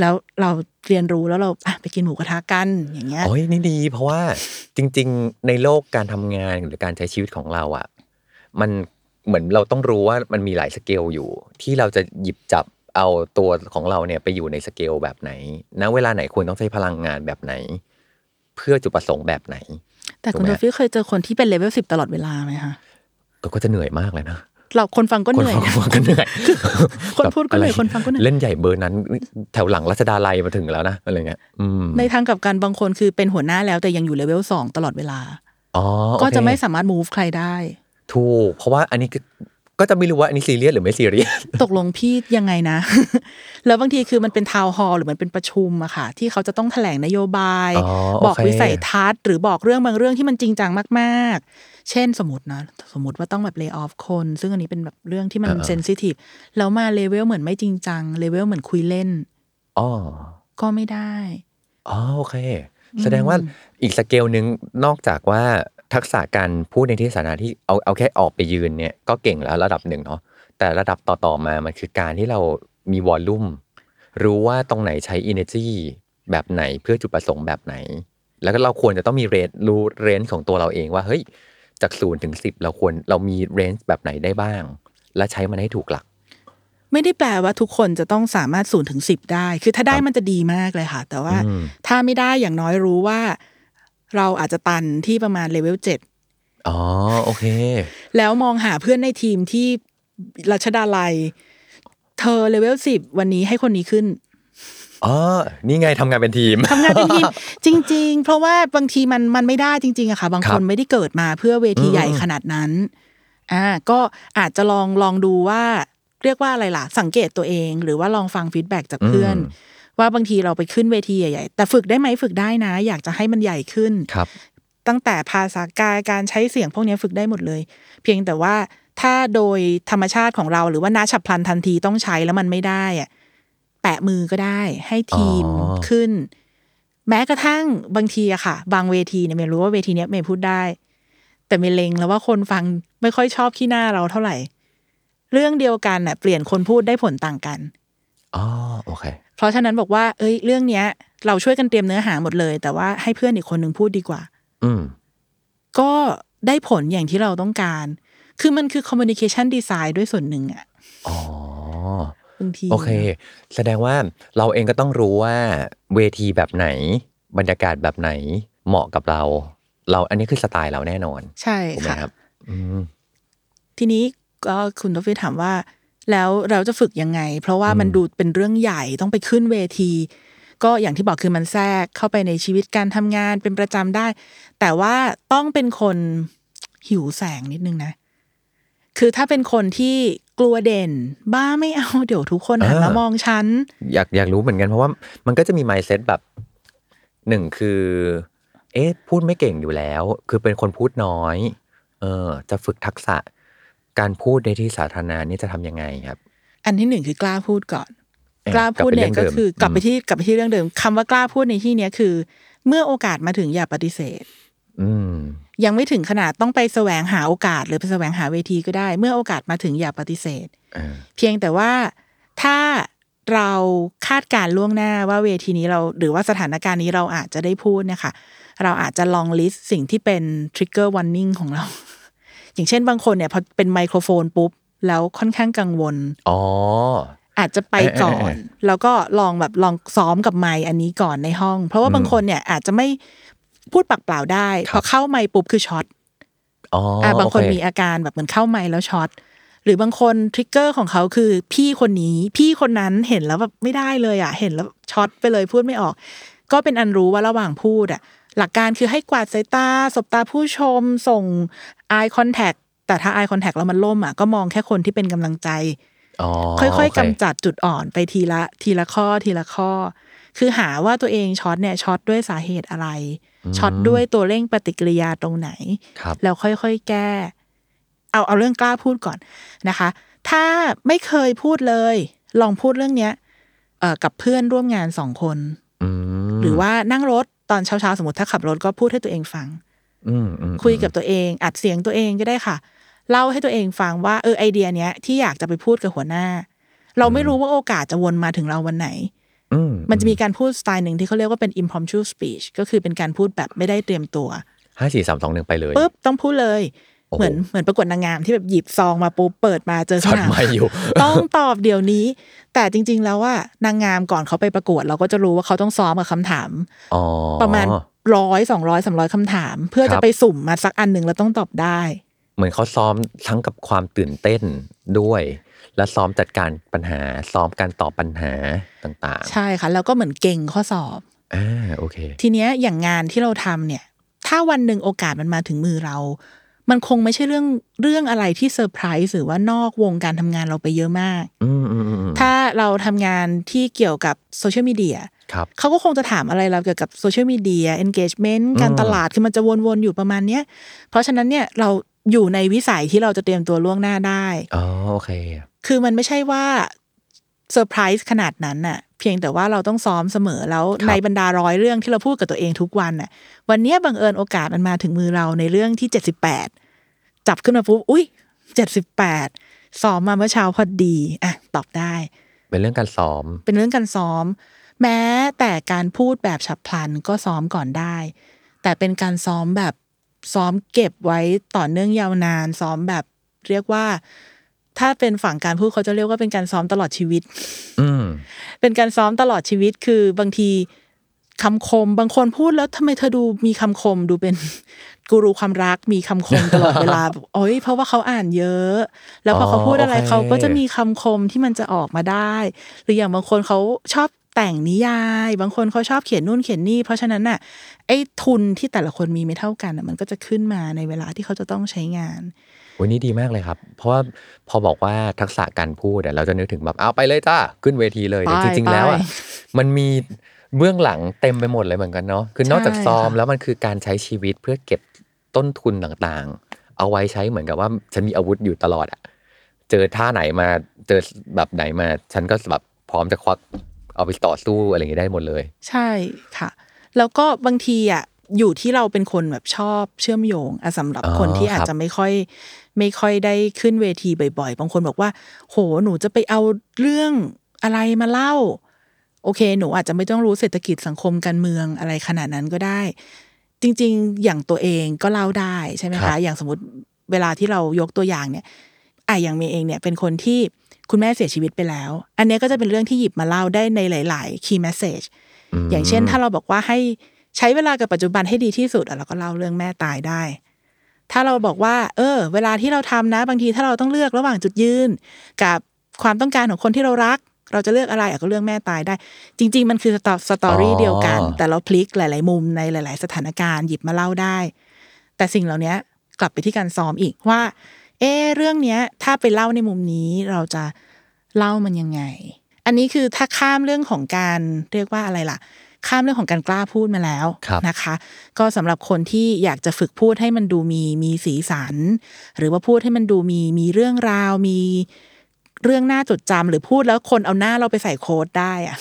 S3: แล้วเราเรียนรู้แล้วเราอะไปกินหมูกระทะกันอย่างเงี้ย
S2: โอ้ยนี่ดี เพราะว่าจริง ๆ ในโลกการทำงานหรือการใช้ชีวิตของเราอะมันเหมือนเราต้องรู้ว่ามันมีหลายสเกลอยู่ ที่เราจะหยิบจับเอาตัวของเราเนี่ยไปอยู่ในสเกลแบบไหนณเวลาไหนควรต้องใช้พลังงานแบบไหน เพื่อจุดประสงค์แบบไหน
S3: แต่คุณ
S2: ถูกไหม
S3: โทฟี่เคยเจอคนที่เป็นเลเวลสิบตลอดเวลาไหมคะ
S2: เออก็จะเหนื่อยมากเลยนะ
S3: เราคนฟังก็เหนื่อย
S2: คน
S3: นะ
S2: ฟังก็เหนื่อย
S3: คนพูดก็เหนื่อย
S2: แบบะไร
S3: คนฟังก็เหนื่อย
S2: เล่นใหญ่เบอร์นั้น แถวหลังรัชดาลัยมาถึงแล้วนะอะไรเงี้ยอืม
S3: ในทางกลับกันบางคนคือเป็นหัวหน้าแล้วแต่ยังอยู่เลเวลสองตลอดเวลา
S2: อ๋อโอเค
S3: ก็จะไม่สามารถ move ใครได้
S2: ถูก เพราะว่าอันนี้ก็ก็จะไม่รู้ว่าอันนี้ซีเรียสหรือไม่ซีเรียส
S3: ตกลงพี่ยังไงนะ แล้วบางทีคือมันเป็นทาวน์ฮอลหรือมันเป็นประชุมอะค่ะ ที่เขาจะต้องแถลงนโยบาย
S2: อ๋อโอเค
S3: บอกวิสัยทัศน์ หรือบอกเรื่องบางเรื่องที่มันจริงจังมาก ๆ เช่นสมมตินะ สมมติว่าต้องแบบ lay off คน ซึ่งอันนี้เป็นแบบเรื่องที่มัน sensitive แล้วมาเลเวลเหมือนไม่จริงจังเลเวลเหมือนคุยเล่น
S2: อ๋อ
S3: ก็ไม่ได้
S2: อ๋อโอเค แสดงว่าอีกสเกลหนึ่งนอกจากว่าทักษะการพูดในที่สาธารณะที่เอาเอาแค่ออกไปยืนเนี่ยก็เก่งแล้วระดับหนึ่งเนาะแต่ระดับต่อๆมามันคือการที่เรามี volume รู้ว่าตรงไหนใช้ energy แบบไหนเพื่อจุดประสงค์แบบไหน แล้วก็เราควรจะต้องมีเรนรู้เรนของตัวเราเองว่าเฮ้ย จากศูนย์ถึงสิบเราควรเรามีเรนแบบไหนได้บ้าง และใช้มันให้ถูกหลัก
S3: ไม่ได้แปลว่าทุกคนจะต้องสามารถศูนย์ถึงสิบได้ คือถ้าได้
S2: ครับ
S3: มันจะดีมากเลยค่ะ แต่ว่า
S2: อืม
S3: ถ้าไม่ได้อย่างน้อยรู้ว่า เราอาจจะตันที่ประมาณเลเวลเจ็ด
S2: อ๋อโอเค
S3: แล้วมองหาเพื่อนในทีมที่รัชดาลัย เธอเลเวลสิบวันนี้ให้คนนี้ขึ้น
S2: อ๋อ นี่ไงทำงานเป็นทีม
S3: ทำงานเป็นทีมจริง ๆ เพราะว่าบางทีมันมันไม่ได้จริงๆอะค่ะ บาง
S2: ครั
S3: ค
S2: บ
S3: นไม่ได้เกิดมาเพื่อเวที
S2: อืม
S3: ใหญ่ขนาดนั้นอ่าก็อาจจะลองลองดูว่า เรียกว่าอะไรล่ะ สังเกตตัวเอง หรือว่าลองฟังฟีดแบ็กจากเพื่อน ว่าบางทีเราไปขึ้นเวทีใหญ่ๆแต่ฝึกได้ไหมฝึกได้นะ อยากจะให้มันใหญ่ขึ้น
S2: ครับ
S3: ตั้งแต่ภาษากายการใช้เสียงพวกนี้ฝึกได้หมดเลย เพียงแต่ว่าถ้าโดยธรรมชาติของเราหรือว่านาฉับพลันทันทีต้องใช้แล้วมันไม่ได้อะ แปะมือก็ได้ให้ทีม
S2: อ๋อ
S3: ขึ้น แม้กระทั่งบางทีอะค่ะ บางเวทีเนี่ยเมย์รู้ว่าเวทีเนี้ยเมย์พูดได้ แต่เมย์เล็งแล้วว่าคนฟังไม่ค่อยชอบขี้หน้าเราเท่าไหร่ เรื่องเดียวกันน่ะเปลี่ยนคนพูดได้ผลต่างกัน
S2: อ๋อโอเค
S3: เพราะฉะนั้นบอกว่า เอ้ย เรื่องเนี้ย เราช่วยกันเตรียมเนื้อหาหมดเลย แต่ว่าให้เพื่อนอีกคนหนึ่งพูดดีกว่า
S2: อืม
S3: ก็ได้ผลอย่างที่เราต้องการ คือมันคือ communication design ด้วยส่วนหนึ่งอะ
S2: อ๋อ
S3: บางที
S2: โอเค แสดงว่าเราเองก็ต้องรู้ว่าเวทีแบบไหน บรรยากาศแบบไหนเหมาะกับเรา เราอันนี้คือสไตล์เราแน่นอน
S3: ใช่
S2: ถูกไหม
S3: ค่ะ
S2: ครับอืม
S3: ทีนี้ก็คุณทอฟฟี่ถามว่า แล้วเราจะฝึกยังไง เพราะว่ามันดูเป็นเรื่องใหญ่ต้องไปขึ้นเวที ก็อย่างที่บอกคือมันแทรกเข้าไปในชีวิตการทำงานเป็นประจำได้ แต่ว่าต้องเป็นคนหิวแสงนิดนึงนะ คือถ้าเป็นคนที่กลัวเด่น บ้าไม่เอาเดี๋ยวทุกคนหัน
S2: อ่าม
S3: มามองฉัน
S2: อยากอยากรู้เหมือนกันเพราะว่ามันก็จะมี mindset แบบหนึ่งคือ เอ๊ะพูดไม่เก่งอยู่แล้ว คือเป็นคนพูดน้อย เออ จะฝึกทักษะ การพูดในที่สาธารณะนี่จะทำยังไงครับ
S3: อันที่หนึ่งคือกล้าพูดก่อน
S2: เอ๊ะ
S3: กล้าพูดเนี่ย
S2: กลั
S3: ก็
S2: บไปเรื่องเดิม
S3: คือกลับไป
S2: อืม
S3: ที่กลับไปที่เรื่องเดิมคำว่ากล้าพูดในที่เนี้ยคือ เมื่อโอกาสมาถึงอย่าปฏิเสธ
S2: อืม
S3: ยังไม่ถึงขนาดต้องไปแสวงหาโอกาส หรือไปแสวงหาเวทีก็ได้ เมื่อโอกาสมาถึงอย่าปฏิเสธ
S2: อ่า
S3: เพียงแต่ว่าถ้าเราคาดการณ์ล่วงหน้าว่าเวทีนี้เราหรือว่าสถานการณ์นี้เราอาจจะได้พูดเนี่ยค่ะเราอาจจะลองลิสต์สิ่งที่เป็น trigger warning ของเรา อย่างเช่นบางคนเนี่ยพอเป็นไมโครโฟนปุ๊บ แล้วค่อนข้างกังวล
S2: อ๋อ
S3: อาจจะไปก่อน
S2: เออเออเออ
S3: แล้วก็ลองแบบลองซ้อมกับไมค์อันนี้ก่อนในห้อง เพราะว่าบางคนเนี่ยอาจจะไม่ พูดปากเปล่าได้พอเข้าไมค์ปุ๊บคือช็อต
S2: อ๋อ
S3: อ่าบางคน
S2: โอเมี
S3: อาการแบบเหมือนเข้าไมค์แล้วช็อตหรือบางคน trigger ของเขาคือพี่คนนี้ พี่คนนั้นเห็นแล้วแบบไม่ได้เลยอะ เห็นแล้วช็อตไปเลยพูดไม่ออก ก็เป็นอันรู้ว่าระหว่างพูดอะ หลักการคือให้กวาดสายตา สบตาผู้ชม ส่ง eye contact แต่ถ้า eye contact แล้วมันล่มอะก็มองแค่คนที่เป็นกำลังใจ
S2: อ๋อ
S3: ค่อย
S2: โเๆ
S3: กำจัดจุดอ่อนไปทีละ ทีละข้อทีละข้อ คือหาว่าตัวเองช็อตเนี่ยช็อตด้วยสาเหตุอะไร ช็อตด้วยตัวเร่งปฏิกิริยาตรงไหน
S2: ครับ
S3: แล้วค่อยๆแก้ เอาเอาเรื่องกล้าพูดก่อนนะคะ ถ้าไม่เคยพูดเลย ลองพูดเรื่องเนี้ยเอ่อกับเพื่อนร่วมงานสองคน
S2: อืม
S3: หรือว่านั่งรถตอนเช้าๆสมมติถ้าขับรถก็พูดให้ตัวเองฟัง
S2: อืมอืม
S3: คุยกับตัวเอง อัดเสียงตัวเองก็ได้ค่ะ เล่าให้ตัวเองฟังว่าเออไอเดียเนี้ยที่อยากจะไปพูดกับหัวหน้า เราไม่รู้ว่าโอกาสจะวนมาถึงเราวันไหน
S2: อื ม
S3: มันจะมีการพูดสไตล์หนึ่งที่เขาเรียกว่าเป็น impromptu speech ก็คือเป็นการพูดแบบไม่ได้เตรียมตัว
S2: ห้าสี่สามสองหนึ่งไปเลย
S3: ปุ๊บต้องพูดเลย
S2: โอ้โห
S3: เหมือนเหมือนประกวดนางงามที่แบบหยิบซองมาปุ๊บเปิดมาเจอ
S2: ช็อต
S3: คำถาม
S2: ไม่อยู่
S3: ต้องตอบเดี๋ยวนี้ แต่จริง ๆ แล้วว่านางงามก่อนเขาไปประกวด เราก็จะรู้ว่าเขาต้องซ้อมกับคำถาม
S2: อ๋อ
S3: ประมาณร้อยสองร้อยสามร้อยคำถาม ครับเพื่อจะไปสุ่มมาสักอันหนึ่งแล้วต้องตอบได้
S2: เหมือนเขาซ้อมทั้งกับความตื่นเต้นด้วย และซ้อมจัดการปัญหา ซ้อมการตอบปัญหาต่าง
S3: ใช่ค่ะ แล้วก็เหมือนเก็งข้อสอบ
S2: ๆอ่าโอเค
S3: ทีเนี้ยอย่างงานที่เราทำเนี่ย ถ้าวันหนึ่งโอกาสมันมาถึงมือเรา มันคงไม่ใช่เรื่องเรื่องอะไรที่เซอร์ไพรส์หรือว่านอกวงการทำงานเราไปเยอะมาก
S2: อืมอืมอืมอืม
S3: ถ้าเราทำงานที่เกี่ยวกับโซเชียลมีเดีย
S2: ครับ
S3: เขาก็คงจะถามอะไรเราเกี่ยวกับโซเชียลมีเดีย engagement การตลาดคือมันจะวนๆอยู่ประมาณเนี้ยเพราะฉะนั้นเนี่ยเราอยู่ในวิสัยที่เราจะเตรียมตัวล่วงหน้าได้
S2: อ๋อโอเค
S3: คือมันไม่ใช่ว่าเซอร์ไพรส์ขนาดนั้นน่ะ เพียงแต่ว่าเราต้องซ้อมเสมอแล้ว
S2: ครับ
S3: ในบรรดาร้อยเรื่องที่เราพูดกับตัวเองทุกวันน่ะ วันเนี้ยบังเอิญโอกาสมันมาถึงมือเราในเรื่องที่เจ็ดสิบแปดจับขึ้นมาปุ๊บอุ้ยเจ็ดสิบแปดซ้อมมาเมื่อเช้าพอดีอะตอบได้
S2: เป็นเรื่องการซ้อม
S3: เป็นเรื่องการซ้อม แม้แต่การพูดแบบฉับพลันก็ซ้อมก่อนได้ แต่เป็นการซ้อมแบบซ้อมเก็บไว้ต่อเนื่องยาวนาน ซ้อมแบบเรียกว่า ถ้าเป็นฝั่งการพูดเขาจะเรียกว่าเป็นการซ้อมตลอดชีวิต
S2: อืม
S3: เป็นการซ้อมตลอดชีวิตคือบางทีคำคม บางคนพูดแล้วทำไมเธอดูมีคำคมดูเป็นกูรูความรักมีคำคมตลอดเวลาแบบโอ้ยเพราะว่าเขาอ่านเยอะ แล้วพอเขาพูดอะไร
S2: อ๋อโอเค
S3: เขาก็จะมีคำคมที่มันจะออกมาได้ หรืออย่างบางคนเขาชอบแต่งนิยาย บางคนเขาชอบเขียนนู่นเขียนนี่ เพราะฉะนั้นน่ะไอ้ทุนที่แต่ละคนมีไม่เท่ากันน่ะมันก็จะขึ้นมาในเวลาที่เขาจะต้องใช้งาน
S2: วันนี้ดีมากเลยครับ เพราะว่าพอบอกว่าทักษะการพูดอะเราจะนึกถึงแบบเอาไปเลยจ้าขึ้นเวทีเลยแต่
S3: ไป
S2: จริง ๆ แล้วอะ
S3: ไป
S2: มันมีเบื้องหลังเต็มไปหมดเลยเหมือนกันเนาะคือนอกจาก
S3: ใช่
S2: ซ้อม
S3: ค่ะ
S2: แล้วมันคือการใช้ชีวิตเพื่อเก็บต้นทุนต่างๆ เอาไว้ใช้เหมือนกับว่าฉันมีอาวุธอยู่ตลอดอะเจอท่าไหนมาเจอแบบไหนมา ฉันก็แบบพร้อมจะควักเอาไปต่อสู้อะไรอย่างงี้ได้หมดเลย
S3: ใช่ค่ะ แล้วก็บางทีอะอยู่ที่เราเป็นคนแบบชอบเชื่อมโยงอะสำหรับ
S2: อ๋อ
S3: คนที่อาจ
S2: ครับ
S3: จะไม่ค่อย ไม่ค่อยได้ขึ้นเวทีบ่อยๆ บางคนบอกว่า โหหนูจะไปเอาเรื่องอะไรมาเล่า โอเค หนูอาจจะไม่ต้องรู้เศรษฐกิจสังคมการเมืองอะไรขนาดนั้นก็ได้ จริง ๆ อย่างตัวเองก็เล่าได้ใช่ไหม
S2: ครั
S3: คะ
S2: บ
S3: อย่างสมมติเวลาที่เรายกตัวอย่างเนี่ยอะอย่างเมย์เองเนี่ยเป็นคนที่คุณแม่เสียชีวิตไปแล้ว อันเนี้ยก็จะเป็นเรื่องที่หยิบมาเล่าได้ในหลาย ๆ key message
S2: ม
S3: อย่างเช่น ถ้าเราบอกว่าให้ใช้เวลากับปัจจุบันให้ดีที่สุดอะเราก็เล่าเรื่องแม่ตายได้ ถ้าเราบอกว่า เออ เวลาที่เราทำนะ บางทีถ้าเราต้องเลือกระหว่างจุดยืน กับความต้องการของคนที่เรารัก เราจะเลือกอะไรอะก็เรื่องแม่ตายได้ จริง ๆ มันคือสตอสตอรี่เดียวกัน แต่เราพลิกหลาย ๆ มุมในหลาย ๆ สถานการณ์หยิบมาเล่าได้ แต่สิ่งเหล่านี้กลับไปที่การซ้อมอีกว่า เออเรื่องเนี้ย ถ้าไปเล่าในมุมนี้เราจะเล่ามันยังไง อันนี้คือถ้าข้ามเรื่องของการเรียกว่าอะไรล่ะ ข้ามเรื่องของการกล้าพูดมาแล้ว
S2: ครับ
S3: นะคะ ก็สำหรับคนที่อยากจะฝึกพูดให้มันดูมีมีสีสัน หรือว่าพูดให้มันดูมีมีเรื่องราวมีเรื่องน่าจดจำหรือพูดแล้วคนเอาหน้าเราไปใส่โค้ดได้อะ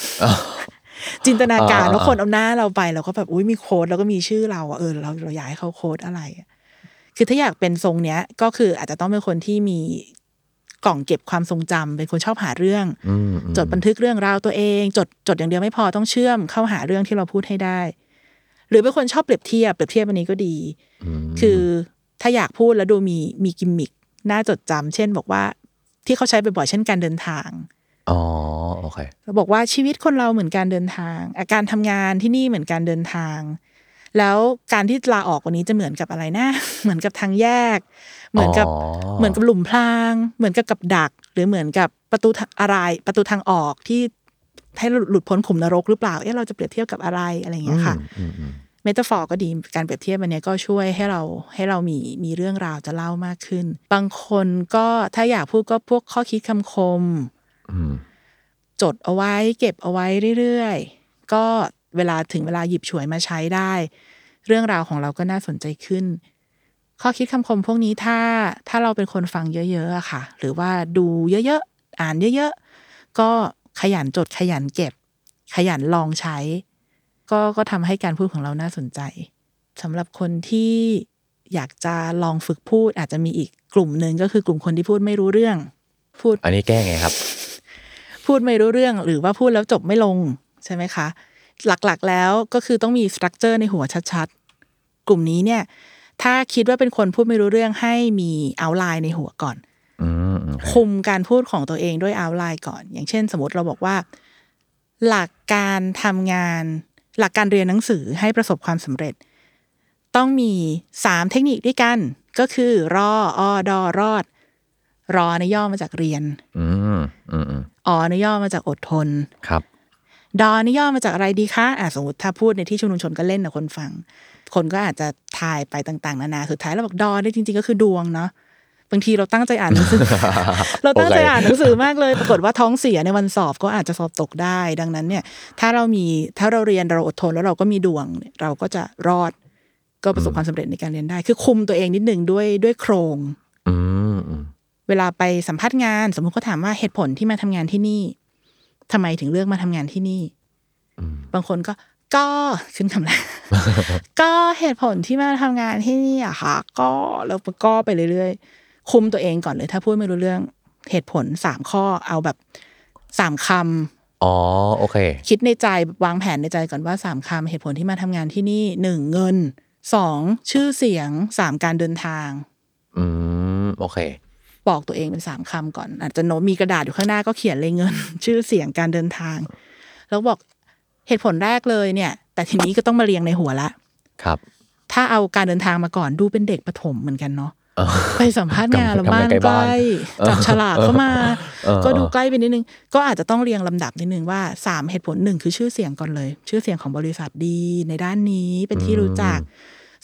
S3: จินตนาการ
S2: อ่า
S3: แล้วคนเอาหน้าเราไปเราก็แบบอุ้ยมีโค้ดแล้วก็มีชื่อเราอะเออเราเราอยากให้เขาโค้ดอะไรอะคือถ้าอยากเป็นทรงเนี้ย ก็คืออาจจะต้องเป็นคนที่มี กล่องเก็บความทรงจำเป็นคนชอบหาเรื่อง
S2: อืมอืม
S3: จดบันทึกเรื่องราวตัวเอง จดจดอย่างเดียวไม่พอต้องเชื่อมเข้าหาเรื่องที่เราพูดให้ได้ หรือเป็นคนชอบเปรียบเทียบเปรียบเทียบอันนี้ก็ดี
S2: ม
S3: คือถ้าอยากพูดแล้วดูมีมีกิมมิคน่าจดจำเช่น บอกว่าที่เขาใช้บ่อยๆเช่นการเดินทาง
S2: อ๋อโอเค
S3: เราบอกว่าชีวิตคนเราเหมือนการเดินทาง อาการทำงานที่นี่เหมือนการเดินทาง แล้วการที่ลาออกวันนี้จะเหมือนกับอะไรนะ เหมือนกับทางแยก เหมือนกับ
S2: อ๋อ
S3: เหมือนกับหลุมพราง เหมือนกับกับดัก หรือเหมือนกับประตูทางอะไรประตูทางออกที่ให้เราหลุดพ้นขุมนรกหรือเปล่า เอ๊ะเราจะเปรียบเทียบกับอะไรอะไรอย่างเงี้ยค่ะ
S2: อืมอืม
S3: เมตาฟอร์ก็ดีการเปรียบเทียบอันเนี้ยก็ช่วยให้เราให้เรามีมีเรื่องราวจะเล่ามากขึ้น บางคนก็ถ้าอยากพูดก็พวกข้อคิดคำคม
S2: อืม
S3: จดเอาไว้เก็บเอาไว้เรื่อยๆ ก็เวลาถึงเวลาหยิบฉวยมาใช้ได้ เรื่องราวของเราก็น่าสนใจขึ้น ข้อคิดคำคมพวกนี้ถ้าถ้าเราเป็นคนฟังเยอะๆอะค่ะ หรือว่าดูเยอะๆ อ่านเยอะๆ ก็ขยันจดขยันเก็บ ขยันลองใช้ ก็ก็ทำให้การพูดของเราน่าสนใจสำหรับคนที่อยากจะลองฝึกพูดอาจจะมีอีกกลุ่มหนึ่งก็คือกลุ่มคนที่พูดไม่รู้เรื่อง พูด
S2: อันนี้แก้ไงครับ
S3: พูดไม่รู้เรื่องหรือว่าพูดแล้วจบไม่ลงใช่ไหมคะ หลักๆแล้วก็คือต้องมีสตรัคเจอร์ในหัวชัดๆ กลุ่มนี้เนี่ย ถ้าคิดว่าเป็นคนพูดไม่รู้เรื่องให้มีเอาไลน์ในหัวก่อน
S2: อืมอืม
S3: คุมการพูดของตัวเองด้วยเอาไลน์ก่อน อย่างเช่น สมมติเราบอกว่า หลักการทำงาน หลักการเรียนหนังสือให้ประสบความสำเร็จ ต้องมีสามเทคนิคด้วยกัน ก็คือรออดอรอด รอในยย่อมาจากเรียน
S2: อืมอืมอืม
S3: อในยย่อมาจากอดทน
S2: ครับ
S3: ดอนี่ย่อมาจากอะไรดีคะอะสมมติถ้าพูดในที่ชุมนุมชนก็เล่นนะคนฟัง คนก็อาจจะทายไปต่าง ๆ นานาสุดท้ายเราบอกดอเนี่ยจริง ๆ ก็คือดวงเนาะบางทีเราตั้งใจอ่านหนังสือ เราตั้งใจอ่านหนังสือมากเลย ปรากฏว่าท้องเสียในวันสอบก็อาจจะสอบตกได้ ดังนั้นเนี่ย ถ้าเรามีถ้าเราเรียนเราอดทนแล้วเราก็มีดวงเนี่ยเราก็จะรอด ก็ประสบความสำเร็จในการเรียนได้ คือคุมตัวเองนิดนึงด้วยด้วยโครง
S2: อืมอืม
S3: เวลาไปสัมภาษณ์งาน สมมุติเขาถามว่าเหตุผลที่มาทำงานที่นี่ทำไมถึงเลือกมาทำงานที่นี่บางคนก็ก็ขึ้นคำแรก ก็เหตุผลที่มาทำงานที่นี่อะค่ะ ก็แล้วก็ไปเรื่อยๆ คุมตัวเองก่อนเลย ถ้าพูดไม่รู้เรื่องเหตุผลสามข้อเอาแบบสามคำ
S2: อ๋อโอเค
S3: คิดในใจวางแผนในใจก่อนว่าสามคำเหตุผลที่มาทำงานที่นี่หนึ่งเงินสองชื่อเสียงสามการเดินทาง
S2: อืมโอเค
S3: บอกตัวเองเป็นสามคำก่อน อาจจะโน้ตมีกระดาษอยู่ข้างหน้าก็เขียนเลยเงิน ชื่อเสียงการเดินทาง แล้วบอกเหตุผลแรกเลยเนี่ย แต่ทีนี้ก็ต้องมาเรียงในหัวละ
S2: ครับ
S3: ถ้าเอาการเดินทางมาก่อนดูเป็นเด็กประถมเหมือนกันเนาะ
S2: เออ
S3: ไปสัมภาษณ์งาน
S2: กำลั
S3: แล้ว
S2: ง
S3: บ้าน
S2: ใกล้
S3: ใก
S2: บ้าน
S3: ล้จับฉลากเข้ามา
S2: เออ
S3: ก็ดูใกล้ไปนิดนึง ก็อาจจะต้องเรียงลำดับนิดนึงว่าสามเหตุผลหนึ่งคือชื่อเสียงก่อนเลย ชื่อเสียงของบริษัทดีในด้านนี้เป็นที่รู้จัก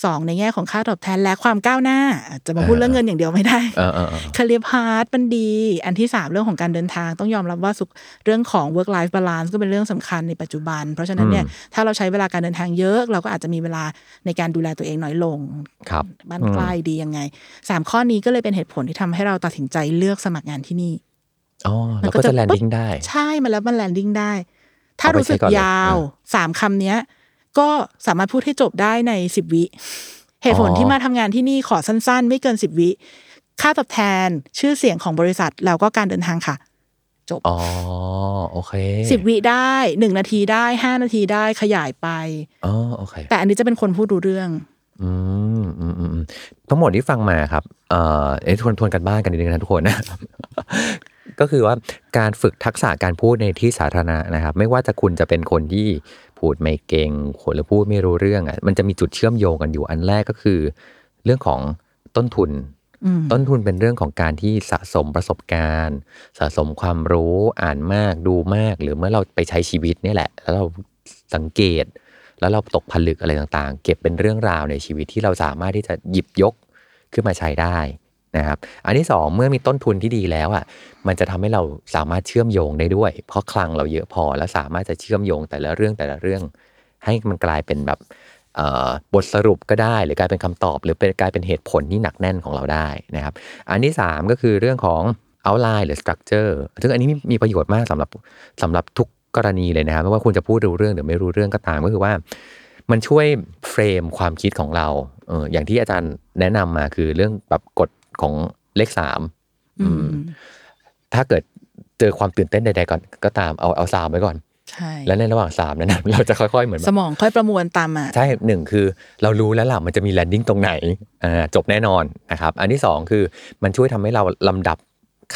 S3: สองในแง่ของค่าตอบแทนและความก้าวหน้าอาจจะมาพูดเรื่องเงินอย่างเดียวไม่ได้
S2: เออเออเออ
S3: คาเรียพาร์ตมันดี อันที่สามเรื่องของการเดินทางต้องยอมรับว่าสุขเรื่องของ work life balance ก็เป็นเรื่องสำคัญในปัจจุบัน เพราะฉะนั้นเนี่ยถ้าเราใช้เวลาการเดินทางเยอะ เราก็อาจจะมีเวลาในการดูแลตัวเองน้อยลง
S2: ครับ
S3: บ้านใกล้ดียังไงสามข้อนี้ก็เลยเป็นเหตุผลที่ทำให้เราตัดสินใจเลือกสมัครงานที่นี่
S2: อ๋อแล้วก็จะ landing ได้
S3: ใช่มันแล้วมัน landing ได้ ถ้า
S2: เอาไป
S3: รู้สึก
S2: ใช้ก่อนเลย
S3: ยาวสามคำเนี้ย ก็สามารถพูดให้จบได้ในสิบวิ เหตุผล
S2: อ๋อ
S3: ที่มาทำงานที่นี่ขอสั้น ๆ ไม่เกินสิบวิ ค่าตอบแทนชื่อเสียงของบริษัทแล้วก็การเดินทางค่ะ จบ
S2: อ๋อโอเค
S3: สิบวิได้หนึ่งนาทีได้ห้านาทีได้ขยายไป
S2: อ๋อโอเค
S3: แต่อันนี้จะเป็นคนพูดรู้เรื่อง
S2: อืมอืมอืมอืมทั้งหมดที่ฟังมาครับ เอ่อเอ้ยทวนทวนกันบ้านกันนิดนึงนะทุกคนนะ ก็คือว่าการฝึกทักษะการพูดในที่สาธารณะนะครับ ไม่ว่าจะคุณจะเป็นคนที่ พูดไม่เก่งคนหรือพูดไม่รู้เรื่องอะมันจะมีจุดเชื่อมโยงกันอยู่อันแรกก็คือ เรื่องของต้นทุน
S3: อืม
S2: ต้นทุนเป็นเรื่องของการที่สะสมประสบการณ์ สะสมความรู้อ่านมากดูมาก หรือเมื่อเราไปใช้ชีวิตเนี่ยแหละ แล้วเราสังเกต แล้วเราตกผลึกอะไรต่างๆ เก็บเป็นเรื่องราวในชีวิตที่เราสามารถที่จะหยิบยกขึ้นมาใช้ได้ นะครับอันที่สองเมื่อมีต้นทุนที่ดีแล้วอะมันจะทำให้เราสามารถเชื่อมโยงได้ด้วย เพราะคลังเราเยอะพอแล้วสามารถจะเชื่อมโยงแต่ละเรื่องแต่ละเรื่อง ให้มันกลายเป็นแบบบทสรุปก็ได้หรือกลายเป็นคำตอบ หรือเป็นกลายเป็นเหตุผลที่หนักแน่นของเราได้นะครับ อันที่ 3 ก็คือเรื่องของ outline หรือ structure ซึ่งอันนี้มีประโยชน์มากสำหรับสำหรับทุกกรณีเลยนะครับไม่ว่าคุณจะพูดรู้เรื่องหรือไม่รู้เรื่องก็ตามก็คือว่า มันช่วยเฟรมความคิดของเราเอออย่างที่อาจารย์แนะนำมาคือเรื่องแบบกฎ ของเลขสาม
S3: อืม
S2: ถ้าเกิดเจอความตื่นเต้นใดๆก่อนก็ตามเอาเอาสามไว้ก่อน
S3: ใช่
S2: และในระหว่างสามนั้นนะเราจะค่อยๆเหมือนแบบส
S3: มองค่อยประมวลตามมา
S2: ใช่หนึ่งคือเรารู้แล้วล่ะมันจะมี landing ตรงไหนอ่าจบแน่นอนนะครับ อันที่สองคือมันช่วยทำให้เราลำดับ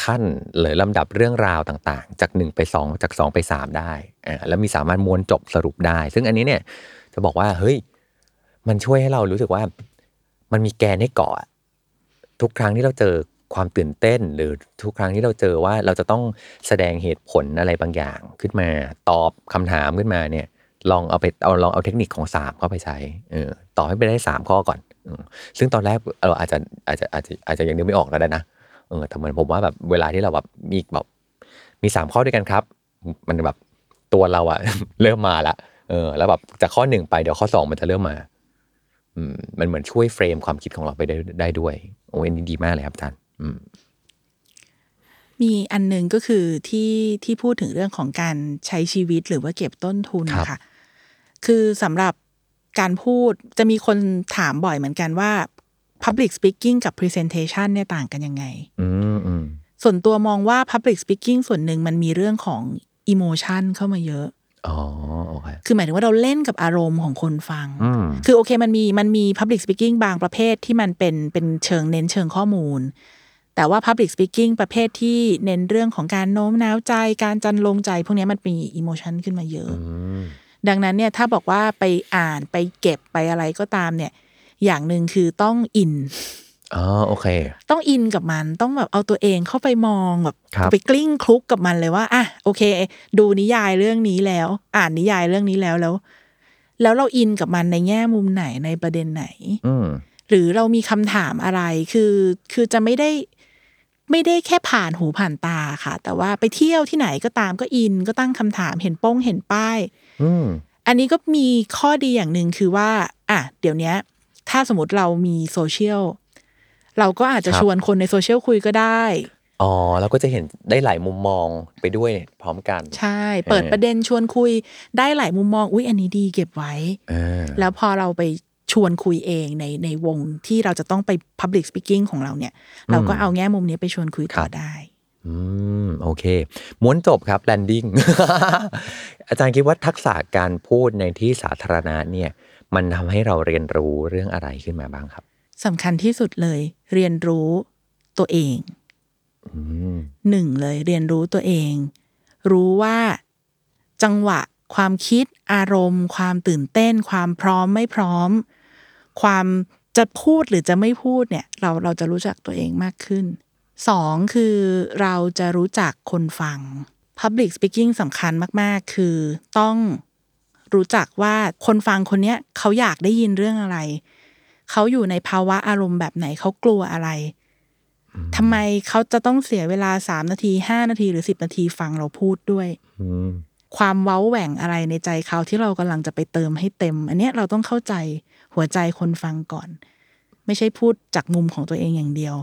S2: ขั้นหรือลำดับเรื่องราวต่างๆ จากหนึ่งไปสองจากสองไปสามได้อ่าแล้วมีสามารถม้วนจบสรุปได้ ซึ่งอันนี้เนี่ยจะบอกว่าเฮ้ยมันช่วยให้เรารู้สึกว่า มันมีแกนให้เกาะอะ ทุกครั้งที่เราเจอความตื่นเต้น หรือทุกครั้งที่เราเจอว่าเราจะต้องแสดงเหตุผลอะไรบางอย่างขึ้นมา ตอบคำถามขึ้นมาเนี่ย ลองเอาไปเอาลองเอาเทคนิคของสามเข้าไปใช้เออต่อให้ไปได้สามข้อก่อนซึ่งตอนแรกเราอาจจะอาจจะอาจจะอาจจะยังนึกไม่ออกแล้วได้นะเออแต่เหมือนผมว่าแบบเวลาที่เราแบบมีแบบมีสามข้อด้วยกันครับ มันแบบตัวเราอะเริ่มมาละเออ แล้วแบบจากข้อหนึ่งไปเดี๋ยวข้อสองมันจะเริ่มมา มมันเหมือนช่วยเฟรมความคิดของเราไปได้ได้ด้วย โอ้ยอันนี้ดีมากเลยครับอาจารย์อืม
S3: มีอันหนึงก็คือที่ที่พูดถึงเรื่องของการใช้ชีวิตหรือว่าเก็บต้นทุน
S2: ครับ
S3: ค่ะคือสำหรับการพูดจะมีคนถามบ่อยเหมือนกันว่า Public Speaking กับ Presentation เนี่ยต่างกันยังไง
S2: อืมอืม
S3: ส่วนตัวมองว่า Public Speaking ส่วนหนึ่งมันมีเรื่องของ Emotion เข้ามาเยอะ
S2: อ๋อโอเค
S3: คือหมายถึงว่าเราเล่นกับอารมณ์ของคนฟัง
S2: อืม
S3: คือโอเคมันมีมันมี Public Speaking บางประเภทที่มันเป็นเป็นเชิงเน้นเชิงข้อมูล แต่ว่า Public Speaking ประเภทที่เน้นเรื่องของการโน้มน้าวใจการจันลงใจ พวกเนี้ยมันมี emotion ขึ้นมาเยอะ
S2: อืม
S3: ดังนั้นเนี่ยถ้าบอกว่าไปอ่านไปเก็บไปอะไรก็ตามเนี่ย อย่างหนึ่งคือต้องอิน
S2: อ๋อโอเค
S3: ต้องอินกับมันต้องแบบเอาตัวเองเข้าไปมองแบบ
S2: ครับ
S3: ไปกลิ้งคลุกกับมันเลยว่าอะโอเค ดูนิยายเรื่องนี้แล้ว อ่านนิยายเรื่องนี้แล้วแล้ว แล้วเราอินกับมันในแง่มุมไหนในประเด็นไหน
S2: อืม
S3: หรือเรามีคำถามอะไรคือคือจะไม่ได้ไม่ได้แค่ผ่านหูผ่านตาค่ะ แต่ว่าไปเที่ยวที่ไหนก็ตามก็อินก็ตั้งคำถามเห็นโป้งเห็นป้าย
S2: อืม
S3: อันนี้ก็มีข้อดีอย่างหนึ่งคือว่า อะ เดี๋ยวเนี้ยถ้าสมมติเรามีโซเชียล เราก็อาจจะ
S2: ครับ
S3: ชวนคนในโซเชียลคุยก็ได้
S2: อ๋อเราก็จะเห็นได้หลายมุมมองไปด้วยพร้อมกัน
S3: ใช่ เปิด
S2: เออ
S3: ประเด็นชวนคุยได้หลายมุมมองอุ๊ยอันนี้ดีเก็บไว้
S2: เออ
S3: แล้วพอเราไปชวนคุยเองในในวงที่เราจะต้องไป Public Speaking ของเราเนี่ย เราก็เอาแง่มุมนี้ไปชวนคุยต่อได้
S2: อืม โอเค ม้วนจบครับแลนดิ้งอาจารย์คิดว่าทักษะการพูดในที่สาธารณะเนี่ย มันทำให้เราเรียนรู้เรื่องอะไรขึ้นมาบ้างครับ
S3: สำคัญที่สุดเลย เรียนรู้ตัวเอง
S2: อืม
S3: หนึ่งเลยเรียนรู้ตัวเอง รู้ว่าจังหวะ ความคิดอารมณ์ ความตื่นเต้น ความพร้อมไม่พร้อม ความจะพูดหรือจะไม่พูดเนี่ย เราเราจะรู้จักตัวเองมากขึ้นสองคือเราจะรู้จักคนฟัง Public Speaking สำคัญมาก ๆ คือต้องรู้จักว่าคนฟังคนเนี้ยเขาอยากได้ยินเรื่องอะไร เขาอยู่ในภาวะอารมณ์แบบไหนเขากลัวอะไรทำไมเขาจะต้องเสียเวลาสามนาทีห้านาทีหรือสิบนาทีฟังเราพูดด้วย
S2: อืม
S3: ความเว้าแหว่งอะไรในใจเขาที่เรากำลังจะไปเติมให้เต็ม อันเนี้ยเราต้องเข้าใจหัวใจคนฟังก่อน ไม่ใช่พูดจากมุมของตัวเองอย่างเดียว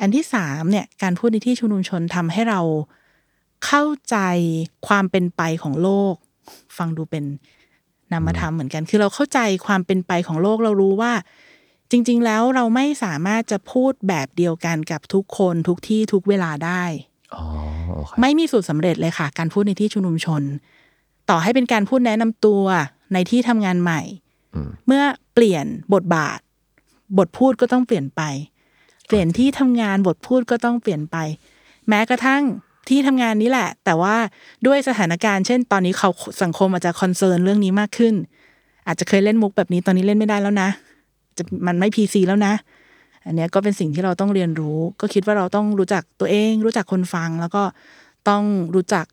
S3: อันที่สามเนี่ยการพูดในที่ชุมนุมชนทำให้เราเข้าใจความเป็นไปของโลก ฟังดูเป็น นามธรรมเหมือนกัน คือเราเข้าใจความเป็นไปของโลกเรารู้ว่า จริง ๆ แล้วเราไม่สามารถจะพูดแบบเดียวกันกับทุกคนทุกที่ทุกเวลาได้
S2: อ๋อโอเค
S3: ไม่มีสูตรสำเร็จเลยค่ะ การพูดในที่ชุมนุมชน ต่อให้เป็นการพูดแนะนำตัวในที่ทำงานใหม่
S2: อืม
S3: เมื่อเปลี่ยนบทบาท บทพูดก็ต้องเปลี่ยนไป เปลี่ยนที่ทำงานบทพูดก็ต้องเปลี่ยนไป แม้กระทั่ง ที่ทำงานนี้แหละ แต่ว่าด้วยสถานการณ์ เช่น ตอนนี้เขาสังคมอาจจะคอนเซิร์นเรื่องนี้มากขึ้น อาจจะเคยเล่นมุกแบบนี้ตอนนี้เล่นไม่ได้แล้วนะจะมันไม่พีซีแล้วนะ อันนี้ก็เป็นสิ่งที่เราต้องเรียนรู้ ก็คิดว่าเราต้องรู้จักตัวเอง รู้จักคนฟัง แล้วก็ต้องรู้จัก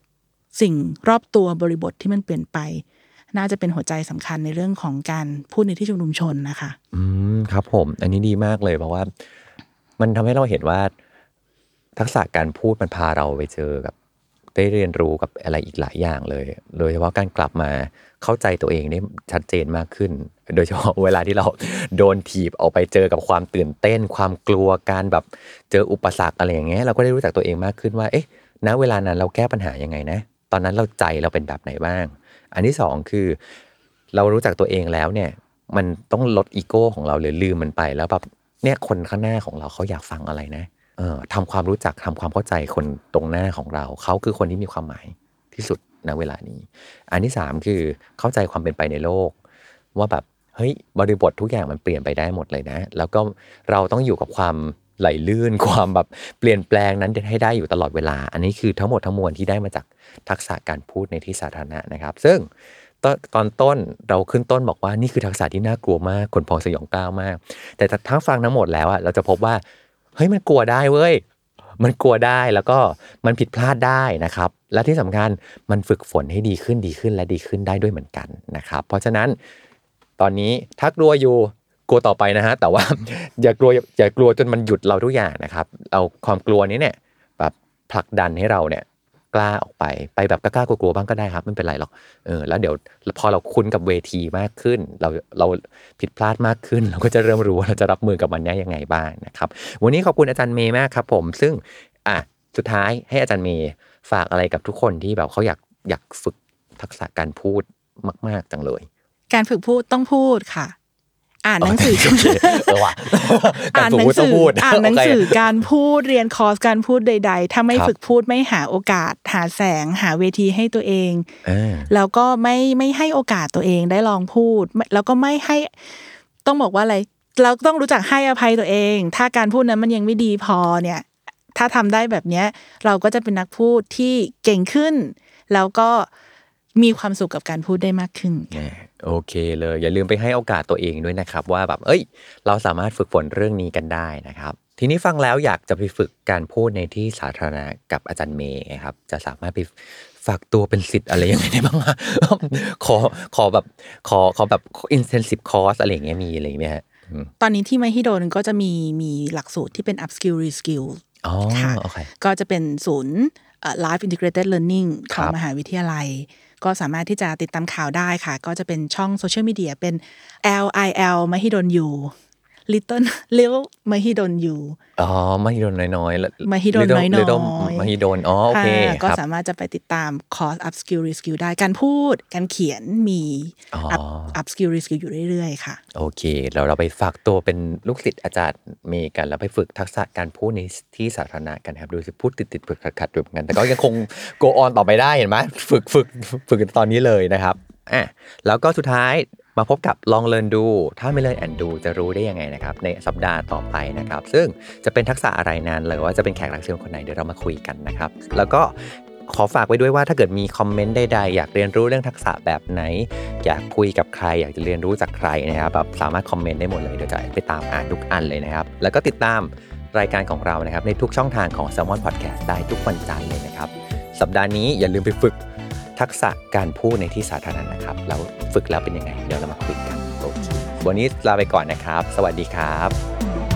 S3: สิ่งรอบตัวบริบทที่มันเปลี่ยนไป น่าจะเป็นหัวใจสำคัญในเรื่องของการพูดในที่ชุมนุมชนนะคะ
S2: อืมครับผม อันนี้ดีมากเลยเพราะว่า มันทำให้เราเห็นว่า ทักษะการพูดมันพาเราไปเจอกับได้เรียนรู้กับอะไรอีกหลายอย่างเลย โดยเฉพาะการกลับมาเข้าใจตัวเองได้ชัดเจนมากขึ้น โดยเฉพาะเวลาที่เราโดนถีบออกไปเจอกับความตื่นเต้น ความกลัวการแบบเจออุปสรรคอะไรอย่างเงี้ยเราก็ได้รู้จักตัวเองมากขึ้นว่า เอ๊ะ ณ เวลานั้นเราแก้ปัญหายังไงนะ ตอนนั้นเราใจเราเป็นแบบไหนบ้าง อันที่สองคือ เรารู้จักตัวเองแล้วเนี่ย มันต้องลดอีโก้ของเราหรือลืมมันไปแล้วแบบเนี่ยคนข้างหน้าของเราเขาอยากฟังอะไรนะเทำความรู้จักทำความเข้าใจคนตรงหน้าของเรา เขาคือคนที่มีความหมายที่สุดณเวลานี้ อันที่สามคือเข้าใจความเป็นไปในโลก ว่าแบบเฮ้ยบริบททุกอย่างมันเปลี่ยนไปได้หมดเลยนะ แล้วก็เราต้องอยู่กับความไหลลื่น ความแบบเปลี่ยนแปลงนั้นให้ได้อยู่ตลอดเวลา อันนี้คือทั้งหมดทั้งมวลที่ได้มาจากทักษะการพูดในที่สาธารณะนะครับ ซึ่งตอนตอนต้นเราขึ้นต้นบอกว่านี่คือทักษะที่น่ากลัวมากคนพองสยองกล้าวมาก แต่ทั้งฟังทั้งหมดแล้วอะเราจะพบว่า เฮ้ยมันกลัวได้เว้ยมันกลัวได้แล้วก็มันผิดพลาดได้นะครับ และที่สำคัญมันฝึกฝนให้ดีขึ้นดีขึ้นและดีขึ้นได้ด้วยเหมือนกันนะครับ เพราะฉะนั้นตอนนี้ถ้ากลัวอยู่กลัวต่อไปนะฮะแต่ว่าอย่ากลัวอย่ากลัวจนมันหยุดเราทุกอย่างนะครับ เอาความกลัวนี้เนี่ยแบบผลักดันให้เราเนี่ย กล้าออกไป ไปแบบกล้ากลัวๆบ้างก็ได้ครับไม่เป็นไรหรอกเออแล้วเดี๋ยวพอเราคุ้นกับเวทีมากขึ้น เราเราผิดพลาดมากขึ้น เราก็จะเริ่มรู้ว่าเราจะรับมือกับมันได้ยังไงบ้างนะครับ วันนี้ขอบคุณอาจารย์เมย์มากครับ ผม ซึ่งอะสุดท้ายให้อาจารย์เมย์ฝากอะไรกับทุกคนที่แบบเขาอยากอยากฝึกทักษะการพูดมาก ๆ จังเลย
S3: การฝึกพูดต้องพูดค่ะ อ่านหนังสือ
S2: โอเคเออว่ะ
S3: อ่านหนังสือ
S2: พูด
S3: อ่านหนังสือ
S2: โอเค
S3: การพูดเรียนคอร์สการพูดใด ๆ ถ้าไม่
S2: ครับ
S3: ฝึกพูดไม่หาโอกาส หาแสงหาเวทีให้ตัวเอง
S2: เออ
S3: แล้วก็ไม่ไม่ให้โอกาสตัวเองได้ลองพูดไม่แล้วก็ไม่ให้ต้องบอกว่าอะไรเราต้องรู้จักให้อภัยตัวเอง ถ้าการพูดนั้นมันยังไม่ดีพอเนี่ย ถ้าทำได้แบบเนี้ย เราก็จะเป็นนักพูดที่เก่งขึ้น แล้วก็มีความสุขกับการพูดได้มากขึ้น
S2: แหม โอเคเลย อย่าลืมไปให้โอกาสตัวเองด้วยนะครับ ว่าแบบเอ้ย เราสามารถฝึกฝนเรื่องนี้กันได้นะครับ ทีนี้ฟังแล้วอยากจะไปฝึกการพูดในที่สาธารณะกับอาจารย์เมย์ครับ จะสามารถไปฝากตัวเป็นสิทธิ์อะไรยังไงได้บ้างอะขอขอแบบขอขอแบบ intensive course อะไรอย่างเงี้ยมีอะไรอย่างเงี้ยฮะอืม
S3: ตอนนี้ที่มหิดลก็จะมีมีหลักสูตรที่เป็น upskill reskill
S2: อ๋อ
S3: ค่ะ
S2: โอเค
S3: ก็จะเป็นศูนย์เอ่อ Life Integrated Learning ข
S2: ครั
S3: อง
S2: บ
S3: มหาวิทยาลัย ก็สามารถที่จะติดตามข่าวได้ค่ะ ก็จะเป็นช่องโซเชียลมีเดียเป็น L I L มหิดล U Little Little มหิดล U
S2: อ๋อมหิดลน้อยๆแล้ว
S3: มหิดล
S2: Little-
S3: น้อยๆ
S2: Little มหิดลอ๋อโอเค
S3: ค่ะก็
S2: ครับ
S3: สามารถจะไปติดตามคอร์ส upskill reskill ได้การพูดการเขียนมี
S2: อ๋อ
S3: up upskill reskill อยู่เรื่อยๆ ค่ะ
S2: โอเคเราเราไปฝากตัวเป็นลูกศิษย์อาจารย์เมย์กัน แล้วไปฝึกทักษะการพูดในที่สาธารณะกันครับดูสิพูดติดติดๆฝึกขัดๆอยู่เหมือนกัน แต่ก็ยังคง go on ต่อไปได้เห็นไหมฝึกฝึกฝึกกันตอนนี้เลยนะครับอะแล้วก็สุดท้าย มาพบกับลองเรียนดู ถ้าไม่เรียนแอนดูจะรู้ได้ยังไงนะครับในสัปดาห์ต่อไปนะครับ ซึ่งจะเป็นทักษะอะไรนั้นหรือว่าจะเป็นแขกรับเชิญคนไหนเดี๋ยวเรามาคุยกันนะครับ แล้วก็ขอฝากไว้ด้วยว่าถ้าเกิดมีคอมเมนต์ใดๆอยากเรียนรู้เรื่องทักษะแบบไหน อยากคุยกับใคร อยากจะเรียนรู้จากใครนะครับแบบสามารถคอมเมนต์ได้หมดเลยเดี๋ยวจะไปตามอ่านทุกอันเลยนะครับ แล้วก็ติดตามรายการของเรานะครับในทุกช่องทางของ s ซ l m o n Podcast ได้ทุกวันจันทร์เลยนะครับสัปดาห์นี้อย่าลืมไปฝึก ทักษะการพูดในที่สาธารณะนะครับ แล้วฝึกแล้วเป็นยังไง เดี๋ยวเรามาคุยกันโอเควันนี้ลาไปก่อนนะครับ สวัสดีครับ